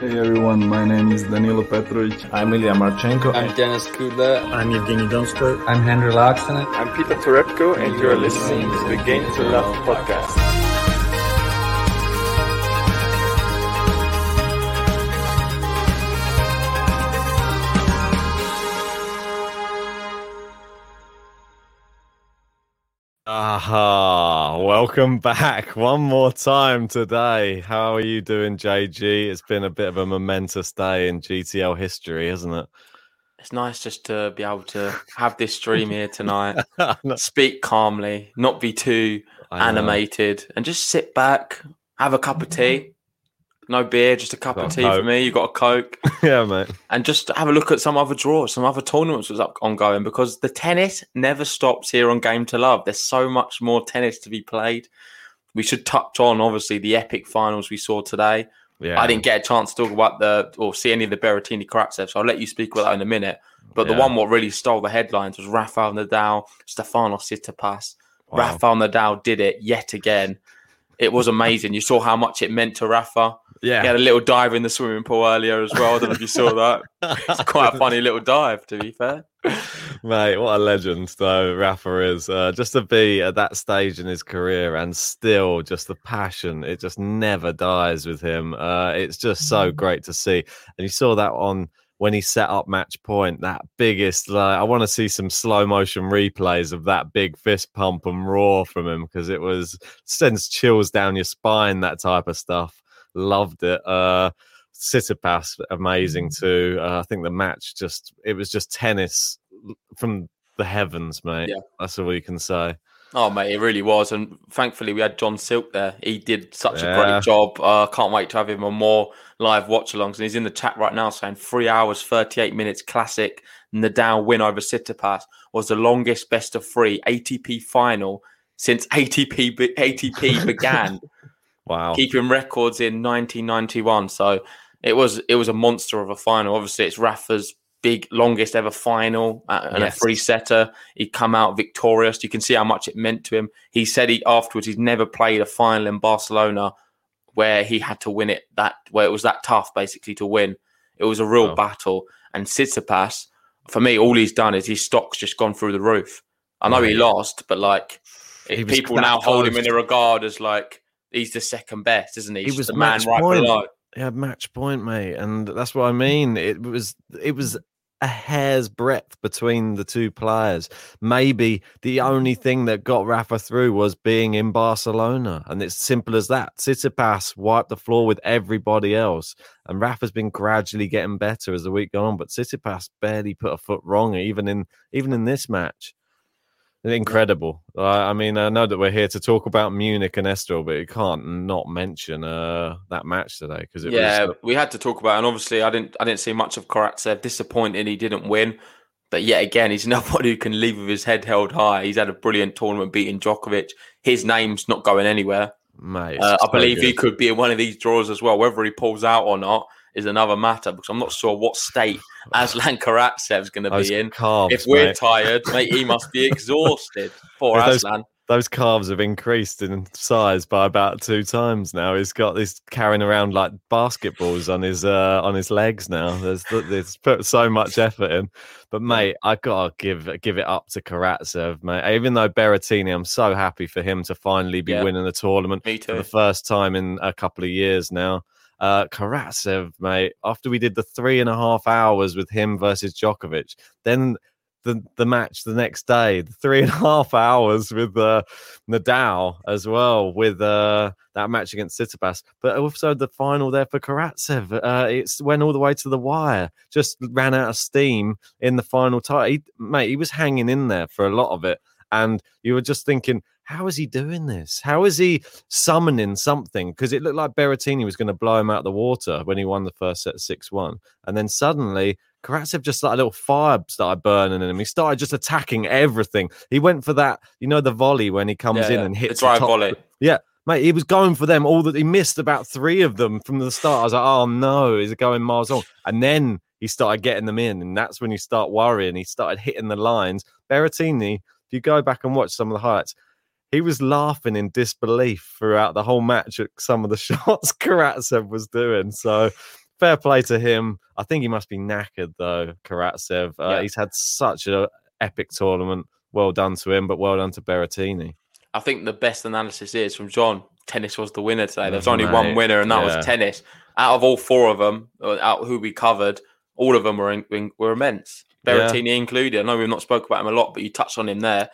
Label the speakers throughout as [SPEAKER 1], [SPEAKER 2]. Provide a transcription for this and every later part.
[SPEAKER 1] Hey everyone, my name is Danilo Petrovic.
[SPEAKER 2] I'm Ilya Marchenko.
[SPEAKER 3] I'm Denis Kudla.
[SPEAKER 4] I'm Evgeny Donskoy.
[SPEAKER 5] I'm Henri Laaksonen.
[SPEAKER 6] I'm Peter Torebko, and you're listening to the Game to Love podcast.
[SPEAKER 7] Welcome back one more time today. How are you doing, JG? It's been a bit of a momentous day in GTL history, hasn't it?
[SPEAKER 3] It's nice just to be able to have this stream here tonight, speak calmly, not be too animated, and just sit back, have a cup of tea. No beer, just a cup
[SPEAKER 7] Got
[SPEAKER 3] of
[SPEAKER 7] oh,
[SPEAKER 3] tea
[SPEAKER 7] Coke.
[SPEAKER 3] for me. You got a Coke.
[SPEAKER 7] yeah, mate.
[SPEAKER 3] and just have a look at some other draws, some other tournaments was up ongoing because the tennis never stops here on Game to Love. There's so much more tennis to be played. We should touch on obviously the epic finals we saw today.
[SPEAKER 7] Yeah.
[SPEAKER 3] I didn't get a chance to talk about the or see any of the Berrettini Karatsev, so I'll let you speak about that in a minute. But the one what really stole the headlines was Rafael Nadal, Stefano Tsitsipas.
[SPEAKER 7] Wow.
[SPEAKER 3] Rafael Nadal did it yet again. It was amazing. You saw how much it meant to Rafa.
[SPEAKER 7] Yeah.
[SPEAKER 3] He had a little dive in the swimming pool earlier as well. I don't know if you saw that. It's quite a funny little dive, to be fair.
[SPEAKER 7] Mate, what a legend though Rafa is. Uh, just to be at that stage in his career and still just the passion, it just never dies with him. Uh, it's just so great to see. And you saw that on when he set up match point, that biggest like I want to see some slow motion replays of that big fist pump and roar from him because it was sends chills down your spine, that type of stuff. Loved it. Uh Tsitsipas, amazing too. Uh, I think the match just it was just tennis from the heavens, mate.
[SPEAKER 3] Yeah.
[SPEAKER 7] That's all you can say.
[SPEAKER 3] Oh, mate, it really was. And thankfully, we had John Silk there. He did such a great job. Uh, can't wait to have him on more live watch alongs. And he's in the chat right now saying three hours, 38 minutes classic. Nadal win over Tsitsipas was the longest best of three ATP final since ATP, ATP began.
[SPEAKER 7] Wow.
[SPEAKER 3] keeping records in 1991. So it was it was a monster of a final. Obviously, it's Rafa's big longest ever final uh, and
[SPEAKER 7] Yes.
[SPEAKER 3] a free setter. He'd come out victorious. You can see how much it meant to him. He said he afterwards he's never played a final in Barcelona where he had to win it that where it was that tough basically to win. It was a real
[SPEAKER 7] Oh.
[SPEAKER 3] battle. And Tsitsipas, for me, all he's done is his stock's just gone through the roof. I know he lost, but like people now hold him in a regard as like he's the second best, isn't he?
[SPEAKER 7] He
[SPEAKER 3] He's
[SPEAKER 7] was
[SPEAKER 3] the man
[SPEAKER 7] match
[SPEAKER 3] right
[SPEAKER 7] point.
[SPEAKER 3] below.
[SPEAKER 7] Yeah, match point, mate, and that's what I mean. It was it was a hair's breadth between the two players. Maybe the only mm-hmm. thing that got Rafa through was being in Barcelona, and it's simple as that. Tsitsipas wiped the floor with everybody else, and Rafa's been gradually getting better as the week gone on. But Tsitsipas barely put a foot wrong, even in even in this match. Incredible. I mean, I know that we're here to talk about Munich and Estoril, but you can't not mention uh, that match today because it
[SPEAKER 3] yeah,
[SPEAKER 7] was
[SPEAKER 3] we had to talk about, it. and obviously, I didn't, I didn't see much of Karatsev. Disappointed he didn't win, But yet again, he's another one who can leave with his head held high. He's had a brilliant tournament beating Djokovic. His name's not going anywhere.
[SPEAKER 7] Mate,
[SPEAKER 3] Uh, I believe he could be in one of these draws as well. Whether he pulls out or not is another matter because I'm not sure what state Aslan Karatsev's going to be in.
[SPEAKER 7] calves,
[SPEAKER 3] if we're
[SPEAKER 7] mate.
[SPEAKER 3] tired, mate, he must be exhausted. Poor
[SPEAKER 7] those-
[SPEAKER 3] Aslan.
[SPEAKER 7] Those calves have increased in size by about two times now. He's got this carrying around like basketballs on his uh, on his legs now. There's there's put so much effort in. But mate, I gotta give give it up to Karatsev, mate. Even though Berrettini, I'm so happy for him to finally be
[SPEAKER 3] Yeah.
[SPEAKER 7] winning the tournament
[SPEAKER 3] Me
[SPEAKER 7] for the first time in a couple of years now. Uh, Karatsev, mate, after we did the three and a half hours with him versus Djokovic, then the the match the next day, the three and a half hours with uh, Nadal as well, with uh, that match against Tsitsipas, but also the final there for Karatsev. Uh, it's went all the way to the wire, just ran out of steam in the final tie. He, mate, he was hanging in there for a lot of it, and you were just thinking. How is he doing this? How is he summoning something? Because it looked like Berrettini was going to blow him out of the water when he won the first set 6 1. And then suddenly Karatsev just like a little fire started burning in him. He started just attacking everything. He went for that, you know, the volley when he comes
[SPEAKER 3] Yeah,
[SPEAKER 7] in
[SPEAKER 3] yeah.
[SPEAKER 7] and
[SPEAKER 3] The
[SPEAKER 7] hits
[SPEAKER 3] drive
[SPEAKER 7] top-
[SPEAKER 3] volley.
[SPEAKER 7] Yeah, mate, he was going for them all that he missed about three of them from the start. I was like, oh no, he's going miles on. And then he started getting them in, and that's when you start worrying. He started hitting the lines. Berrettini, if you go back and watch some of the highlights, he was laughing in disbelief throughout the whole match at some of the shots Karatsev was doing. So fair play to him. I think he must be knackered though, Karatsev. Uh,
[SPEAKER 3] Yeah.
[SPEAKER 7] He's had such an epic tournament. Well done to him, but well done to Berrettini.
[SPEAKER 3] I think the best analysis is from John. Tennis was the winner today. There's only one winner, and that
[SPEAKER 7] yeah.
[SPEAKER 3] was tennis. Out of all four of them, out who we covered, all of them were in, were immense.
[SPEAKER 7] Yeah.
[SPEAKER 3] Berrettini included. I know we've not spoke about him a lot, but you touched on him there.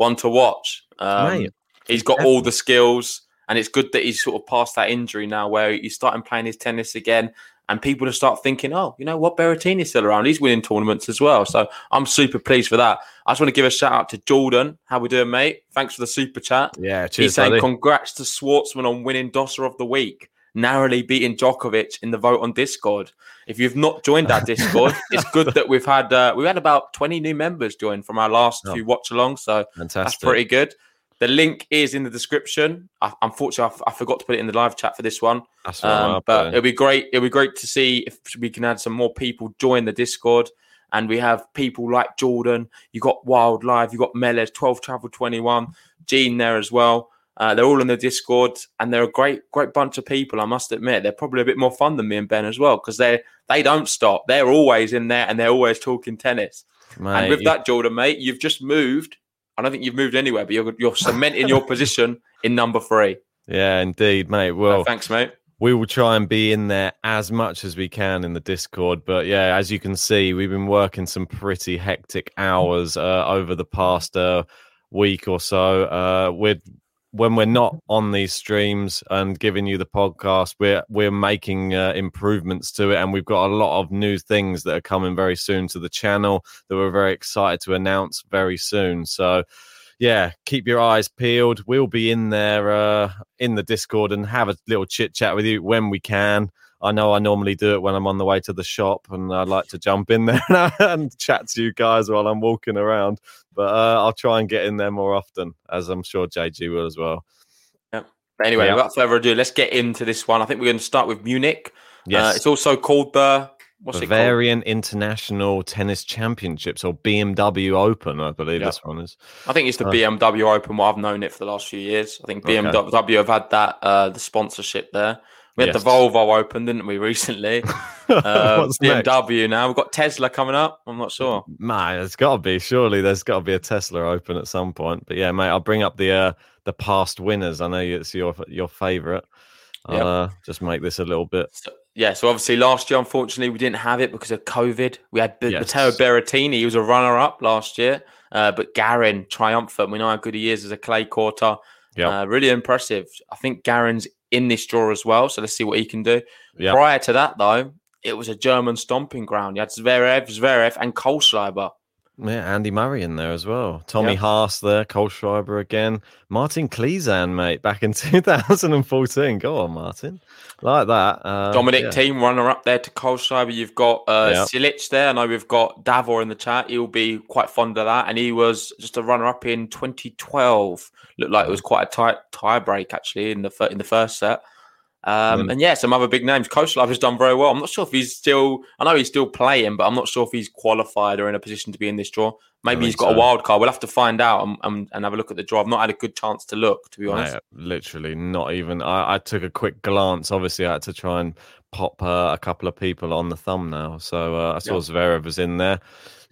[SPEAKER 3] One to watch. Um, he's got all the skills, and it's good that he's sort of past that injury now, where he's starting playing his tennis again, and people will start thinking, "Oh, you know what? Berrettini's still around. He's winning tournaments as well." So I'm super pleased for that. I just want to give a shout out to Jordan. How we doing, mate? Thanks for the super chat.
[SPEAKER 7] Yeah, cheers.
[SPEAKER 3] He's saying
[SPEAKER 7] buddy.
[SPEAKER 3] congrats to Schwartzman on winning Dosser of the Week, narrowly beating Djokovic in the vote on Discord. If you've not joined that Discord, it's good that we've had uh, we've had about twenty new members join from our last
[SPEAKER 7] Oh.
[SPEAKER 3] few watch along. so that's pretty good. The link is in the description. I, unfortunately, I, forgot to put it in the live chat for this one. Um, but it'll be great. It'll be great to see if we can add some more people join the Discord. And we have people like Jordan. You got Wild Live. You got Melez, Twelve Travel Twenty One, Gene there as well. Uh, they're all in the Discord, and they're a great, great bunch of people. I must admit, they're probably a bit more fun than me and Ben as well because they they don't stop. They're always in there, and they're always talking tennis.
[SPEAKER 7] Mate,
[SPEAKER 3] and with
[SPEAKER 7] you-
[SPEAKER 3] that, Jordan, mate, you've just moved. I don't think you've moved anywhere, but you're you're cementing your position in number three.
[SPEAKER 7] Yeah, indeed, mate. Well,
[SPEAKER 3] Uh, thanks, mate.
[SPEAKER 7] we will try and be in there as much as we can in the Discord. But yeah, as you can see, we've been working some pretty hectic hours uh, over the past uh, week or so. Uh, we're when we're not on these streams and giving you the podcast, we're we're making uh, improvements to it, and we've got a lot of new things that are coming very soon to the channel that we're very excited to announce very soon. So yeah, keep your eyes peeled. We'll be in there uh, in the Discord and have a little chit chat with you when we can. I know I normally do it when I'm on the way to the shop, and I like to jump in there and chat to you guys while I'm walking around. But uh, I'll try and get in there more often, as I'm sure JG will as well.
[SPEAKER 3] But anyway,
[SPEAKER 7] Yeah.
[SPEAKER 3] without further ado, let's get into this one. I think we're going to start with Munich. Uh, it's also called the what's it called?
[SPEAKER 7] Bavarian International Tennis Championships or BMW Open, I believe
[SPEAKER 3] Yeah.
[SPEAKER 7] this one is.
[SPEAKER 3] I think it's the
[SPEAKER 7] Uh,
[SPEAKER 3] BMW Open. What I've known it for the last few years. I think
[SPEAKER 7] Okay.
[SPEAKER 3] BMW have had that uh, the sponsorship there. We had the Volvo Open, didn't we, recently? uh,
[SPEAKER 7] What's next?
[SPEAKER 3] BMW now. We've got Tesla coming up. I'm not sure.
[SPEAKER 7] Man, there's got to be. Surely there's got to be a Tesla open at some point. But yeah, mate, I'll bring up the uh, the past winners. I know it's your your favorite. I'll
[SPEAKER 3] Yep.
[SPEAKER 7] uh, just make this a little bit.
[SPEAKER 3] So, yeah, so obviously last year, unfortunately, we didn't have it because of COVID. We had B-
[SPEAKER 7] Yes.
[SPEAKER 3] Matteo Berrettini, he was a runner up last year, uh, but Garin triumphant. We know how good he is as a clay courter.
[SPEAKER 7] Yeah,
[SPEAKER 3] Uh, really impressive. I think Garin's in this draw as well, so let's see what he can do.
[SPEAKER 7] yeah,
[SPEAKER 3] Prior to that, though, it was a German stomping ground. You had Zverev, Zverev, and Kohlschreiber.
[SPEAKER 7] Yeah, Andy Murray in there as well. Tommy
[SPEAKER 3] Yep.
[SPEAKER 7] Haas there, Kohlschreiber again. Martin Klizan, mate, back in 2014. Go on, Martin. Like that. Uh,
[SPEAKER 3] Dominic
[SPEAKER 7] yeah.
[SPEAKER 3] Thiem runner up there to Kohlschreiber. You've got uh,
[SPEAKER 7] Yeah.
[SPEAKER 3] Cilic there. I know we've got Davor in the chat. He'll be quite fond of that. And he was just a runner up in 2012. Looked like it was quite a tight tie break actually in the fir- in the first set. Um,
[SPEAKER 7] Mm.
[SPEAKER 3] and yeah, some other big names. Coach has done very well. I'm not sure if he's still. I know he's still playing, but I'm not sure if he's qualified or in a position to be in this draw. Maybe he's got a wild card. We'll have to find out and, and, and have a look at the draw. I've not had a good chance to look, to be honest.
[SPEAKER 7] Mate, literally not even. I, I took a quick glance. Obviously, I had to try and pop uh, a couple of people on the thumbnail. So uh, I saw
[SPEAKER 3] Yeah.
[SPEAKER 7] Zverev was in there.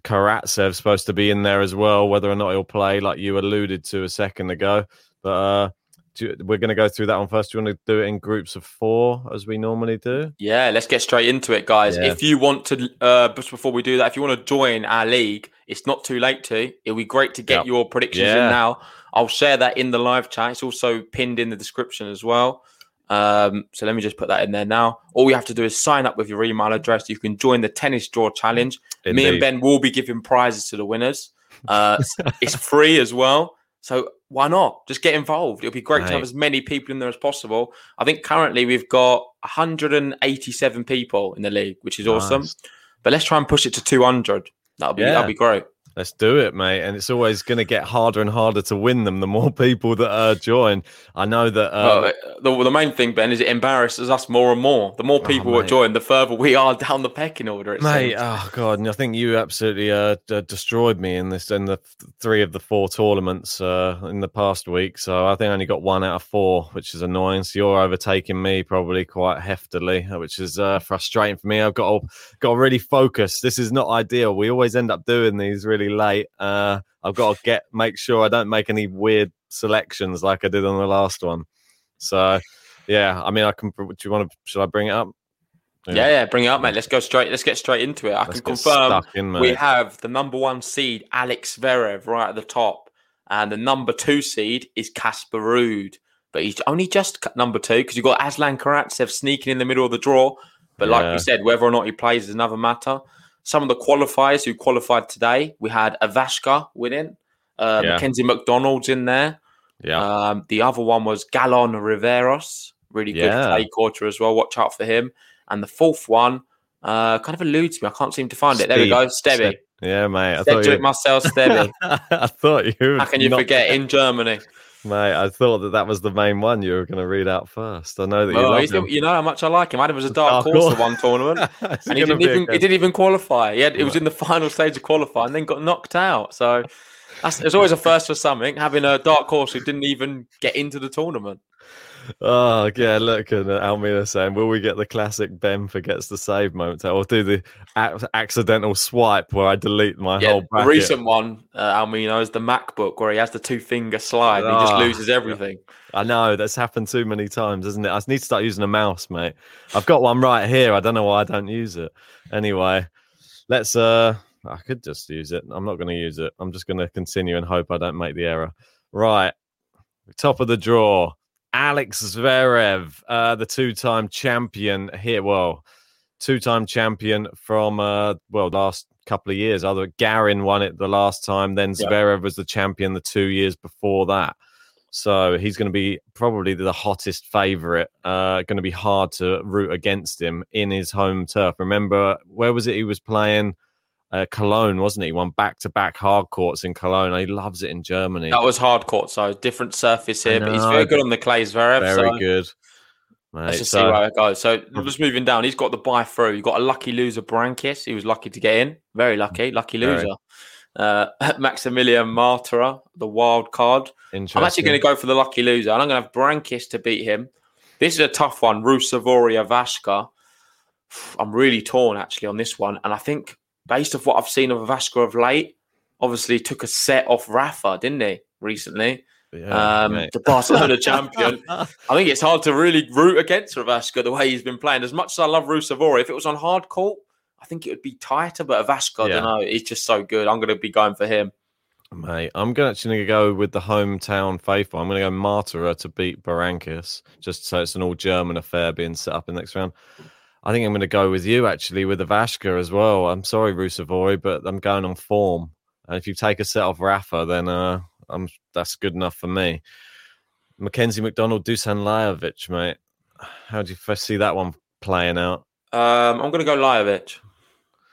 [SPEAKER 7] Karatsev's supposed to be in there as well. Whether or not he'll play, like you alluded to a second ago, but uh, you- we're going to go through that one first. Do you want to do it in groups of four as we normally do?
[SPEAKER 3] Yeah, let's get straight into it, guys.
[SPEAKER 7] Yeah.
[SPEAKER 3] If you want to, uh, just before we do that, if you want to join our league, it's not too late to. It'll be great to get
[SPEAKER 7] Yep.
[SPEAKER 3] your predictions
[SPEAKER 7] Yeah.
[SPEAKER 3] in now. I'll share that in the live chat. It's also pinned in the description as well. Um, so let me just put that in there now. All you have to do is sign up with your email address. You can join the tennis draw challenge. Me and Ben will be giving prizes to the winners. Uh, it's free as well. So why not? Just get involved. It'll be great to have as many people in there as possible. I think currently we've got 187 people in the league, which is awesome. But let's try and push it to 200. That'll be
[SPEAKER 7] Yeah.
[SPEAKER 3] that'll be great.
[SPEAKER 7] Let's do it, mate. And it's always going to get harder and harder to win them the more people that uh, join. I know that. Uh,
[SPEAKER 3] Well, the, the main thing, Ben, is it embarrasses us more and more. The more people that
[SPEAKER 7] Oh, mate.
[SPEAKER 3] join, the further we are down the pecking order. It
[SPEAKER 7] Mate,
[SPEAKER 3] seems.
[SPEAKER 7] oh god, and I think you absolutely uh, d- destroyed me in this in the three of the four tournaments uh, in the past week. So I think I only got one out of four, which is annoying. So you're overtaking me probably quite heftily, uh, which is uh, frustrating for me. I've got got to really focus. This is not ideal. We always end up doing these really late. Uh, I've got to get make sure I don't make any weird selections like I did on the last one. So yeah, I mean, I can. Do you want to? Should I bring it up?
[SPEAKER 3] yeah, yeah, bring it up, mate. Let's go straight. Let's get straight into it. I
[SPEAKER 7] Let's
[SPEAKER 3] can confirm
[SPEAKER 7] in,
[SPEAKER 3] we have the number one seed, Alex Zverev, right at the top, and the number two seed is Casper Ruud. But he's only just number two because you've got Aslan Karatsev sneaking in the middle of the draw. But like
[SPEAKER 7] Yeah.
[SPEAKER 3] we said, whether or not he plays is another matter. Some of the qualifiers who qualified today, we had Ivashka winning, uh,
[SPEAKER 7] Yeah.
[SPEAKER 3] Mackenzie McDonald's in there.
[SPEAKER 7] Yeah.
[SPEAKER 3] Um, the other one was Galán Riveros, really good
[SPEAKER 7] Yeah.
[SPEAKER 3] clay courter as well. Watch out for him. And the fourth one uh, kind of eludes me. I can't seem to find it. There we go,
[SPEAKER 7] Steve.
[SPEAKER 3] Stevie.
[SPEAKER 7] Yeah, mate. I thought
[SPEAKER 3] Cedric
[SPEAKER 7] you...
[SPEAKER 3] Marcel Stevie.
[SPEAKER 7] I thought you.
[SPEAKER 3] How can you
[SPEAKER 7] not-
[SPEAKER 3] forget in Germany?
[SPEAKER 7] Mate? I thought that that was the main one you were going to read out first. I know that you
[SPEAKER 3] Well, he's,
[SPEAKER 7] him.
[SPEAKER 3] you know how much I like him. I had him as a dark,
[SPEAKER 7] Dark
[SPEAKER 3] horse at one tournament, and he didn't even he didn't even qualify. He had it was in the final stage of qualifying, and then got knocked out. So that's it's always a first for something having a dark horse who didn't even get into the tournament.
[SPEAKER 7] Oh yeah, look, and uh, Almina saying, "Will we get the classic Ben forgets to save moment? Or do the ac- accidental swipe where I delete my
[SPEAKER 3] Yeah,
[SPEAKER 7] whole
[SPEAKER 3] the recent one, uh, Almino, is the MacBook where he has the two finger slide and he just
[SPEAKER 7] Ah,
[SPEAKER 3] loses everything.
[SPEAKER 7] I know that's happened too many times, isn't it? I need to start using a mouse, mate. I've got one right here. I don't know why I don't use it. Anyway, let's. uh I could just use it. I'm not going to use it. I'm just going to continue and hope I don't make the error. Right, top of the draw. Alex Zverev, uh, the two-time champion here. Well, two-time champion from uh, well last couple of years. Other Garin won it the last time. Then
[SPEAKER 3] Yeah.
[SPEAKER 7] Zverev was the champion the two years before that. So he's going to be probably the hottest favorite. Uh, going to be hard to root against him in his home turf. Remember, where was it he was playing? Uh, Cologne, wasn't he? Won back to back hard courts in Cologne. He loves it in Germany.
[SPEAKER 3] That was hard court, so different surface here, but he's very good on the clays, Zverev.
[SPEAKER 7] Very
[SPEAKER 3] so
[SPEAKER 7] good.
[SPEAKER 3] Let's just
[SPEAKER 7] so-
[SPEAKER 3] see where it goes. So just moving down, he's got the buy through. You've got a lucky loser, Berankis. He was lucky to get in. Very lucky, lucky
[SPEAKER 7] Very.
[SPEAKER 3] loser. Uh, Maximilian Marterer, the wild card. I'm actually going to go for the lucky loser, and I'm going to have Berankis to beat him. This is a tough one. Ruusuvuori Ivashka. I'm really torn actually on this one, and I think based off what I've seen of Vashka of late, obviously took a set off Rafa, didn't he recently?
[SPEAKER 7] Yeah,
[SPEAKER 3] um,
[SPEAKER 7] mate.
[SPEAKER 3] the Barcelona champion. I think it's hard to really root against Ravashka the way he's been playing. As much as I love Ruusuvuori, if it was on hard court, I think it would be tighter. But Ivashka, I don't know. He's just so good. I'm going to be going for him.
[SPEAKER 7] Mate, I'm going to actually go with the hometown faithful. I'm going to go Marterer to beat Berankis, just so it's an all German affair being set up in the next round. I think I'm going to go with you actually with the Vashka as well. I'm sorry, Ruusuvuori, but I'm going on form. And if you take a set off Rafa, then uh, I'm that's good enough for me. Mackenzie McDonald, Dusan Lajovic, mate. How do you first see that one playing out?
[SPEAKER 3] Um, I'm going to go Lajovic.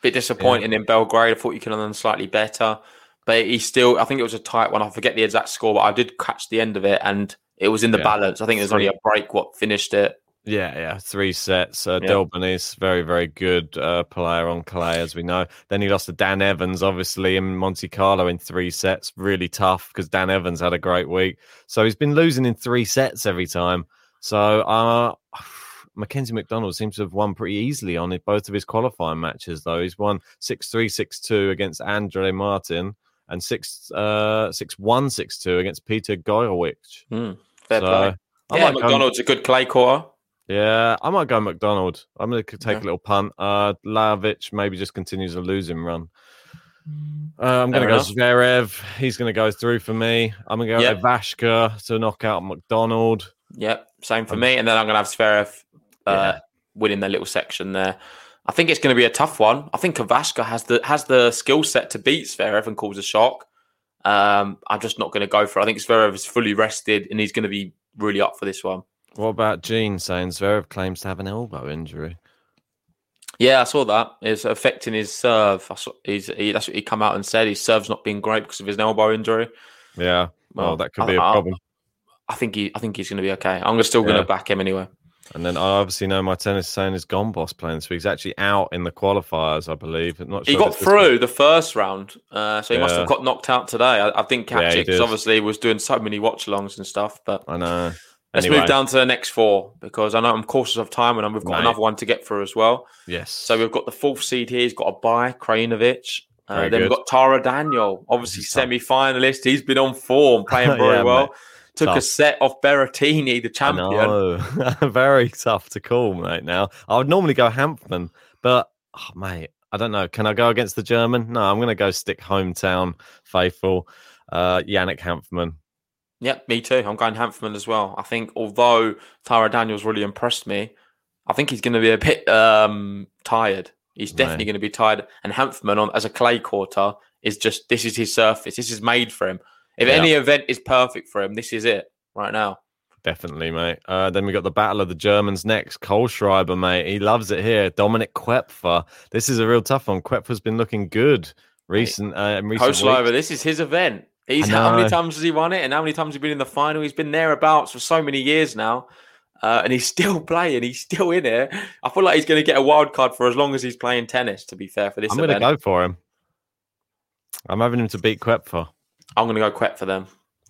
[SPEAKER 3] Bit disappointing in Belgrade. I thought you could have done slightly better, but he still. I think it was a tight one. I forget the exact score, but I did catch the end of it, and it was in the
[SPEAKER 7] Yeah.
[SPEAKER 3] balance. I think there's only a break what finished it.
[SPEAKER 7] Yeah, yeah, three sets. Uh,
[SPEAKER 3] Yeah.
[SPEAKER 7] Delbonis, very, very good uh, player on clay, as we know. Then he lost to Dan Evans, obviously, in Monte Carlo in three sets. Really tough because Dan Evans had a great week. So he's been losing in three sets every time. So uh, Mackenzie McDonald seems to have won pretty easily on both of his qualifying matches, though. He's won 6 3 6 2 against Andre Martin and 6 uh, 6 1 6 2 against Peter Gojowczyk.
[SPEAKER 3] Hmm, fair
[SPEAKER 7] So,
[SPEAKER 3] play.
[SPEAKER 7] I
[SPEAKER 3] Yeah, McDonald's a good clay courter.
[SPEAKER 7] Yeah, I might go McDonald. I'm going to take
[SPEAKER 3] Yeah.
[SPEAKER 7] a little punt. Uh, Lajovic maybe just continues a losing run. Uh, I'm going to go Zverev. He's going to go through for me. I'm going to go
[SPEAKER 3] Yep.
[SPEAKER 7] Ivashka to knock out McDonald.
[SPEAKER 3] Yep, same for
[SPEAKER 7] Um,
[SPEAKER 3] me. And then I'm going to have Zverev uh,
[SPEAKER 7] Yeah.
[SPEAKER 3] winning their little section there. I think it's going to be a tough one. I think Kavashka has the has the skill set to beat Zverev and cause a shock. Um, I'm just not going to go for. it. I think Zverev is fully rested and he's going to be really up for this one.
[SPEAKER 7] What about Gene saying Zverev claims to have an elbow injury?
[SPEAKER 3] Yeah, I saw that. It's affecting his serve. I saw, he's, he, that's what he come out and said. His serve's not been great because of his elbow injury.
[SPEAKER 7] Yeah. Well,
[SPEAKER 3] Well,
[SPEAKER 7] that could
[SPEAKER 3] I-
[SPEAKER 7] be a
[SPEAKER 3] I-
[SPEAKER 7] problem.
[SPEAKER 3] I think he, I think he's going to be okay. I'm still going to
[SPEAKER 7] Yeah.
[SPEAKER 3] back him anyway.
[SPEAKER 7] And then I obviously know my tennis saying is Gombos playing this week. He's actually out in the qualifiers, I believe. I'm not
[SPEAKER 3] He got through the first round, uh, so he must have got knocked out today. I, I
[SPEAKER 7] Yeah, he
[SPEAKER 3] it because obviously was doing so many watch alongs and stuff. But
[SPEAKER 7] I know.
[SPEAKER 3] Let's
[SPEAKER 7] Anyway.
[SPEAKER 3] move down to the next four because I know I'm cautious of time and we've got
[SPEAKER 7] Mate.
[SPEAKER 3] another one to get through as well.
[SPEAKER 7] Yes.
[SPEAKER 3] So we've got the fourth seed here. He's got a bye, Krajinovic. Uh, then we've got Taro Daniel, obviously
[SPEAKER 7] tough.
[SPEAKER 3] semi finalist. He's been on form, playing very
[SPEAKER 7] Yeah,
[SPEAKER 3] well.
[SPEAKER 7] mate.
[SPEAKER 3] Took a set off Berrettini, the champion.
[SPEAKER 7] Very tough to call, mate. Now, I would normally go Hanfmann, but oh, mate, I don't know. Can I go against the German? No, I'm going to go stick hometown faithful. Uh, Yannick Hanfmann.
[SPEAKER 3] Yeah, me too. I'm going Hanfmann as well. I think although Taro Daniel's really impressed me, I think he's going to be a bit um, tired. He's definitely
[SPEAKER 7] Right.
[SPEAKER 3] going to be tired. And Hanfmann on as a clay courter is just this is his surface. This is made for him. If
[SPEAKER 7] Yeah.
[SPEAKER 3] any event is perfect for him, this is it right now.
[SPEAKER 7] Definitely, mate. Uh, then we got the Battle of the Germans next. Kohlschreiber, mate. He loves it here. Dominic Koepfer. This is a real tough one. Koepfer's been looking good recent. Uh, in recent
[SPEAKER 3] Lover,
[SPEAKER 7] weeks.
[SPEAKER 3] this is his event. He's how many times has he won it, and how many times has he been in the final? He's been thereabouts for so many years now, uh, and he's still playing. He's still in it. I feel like he's going to get a wild card for as long as he's playing tennis. To be fair, for this
[SPEAKER 7] I'm going to go for him. I'm having him to beat Koepfer.
[SPEAKER 3] I'm going to go Quet for them.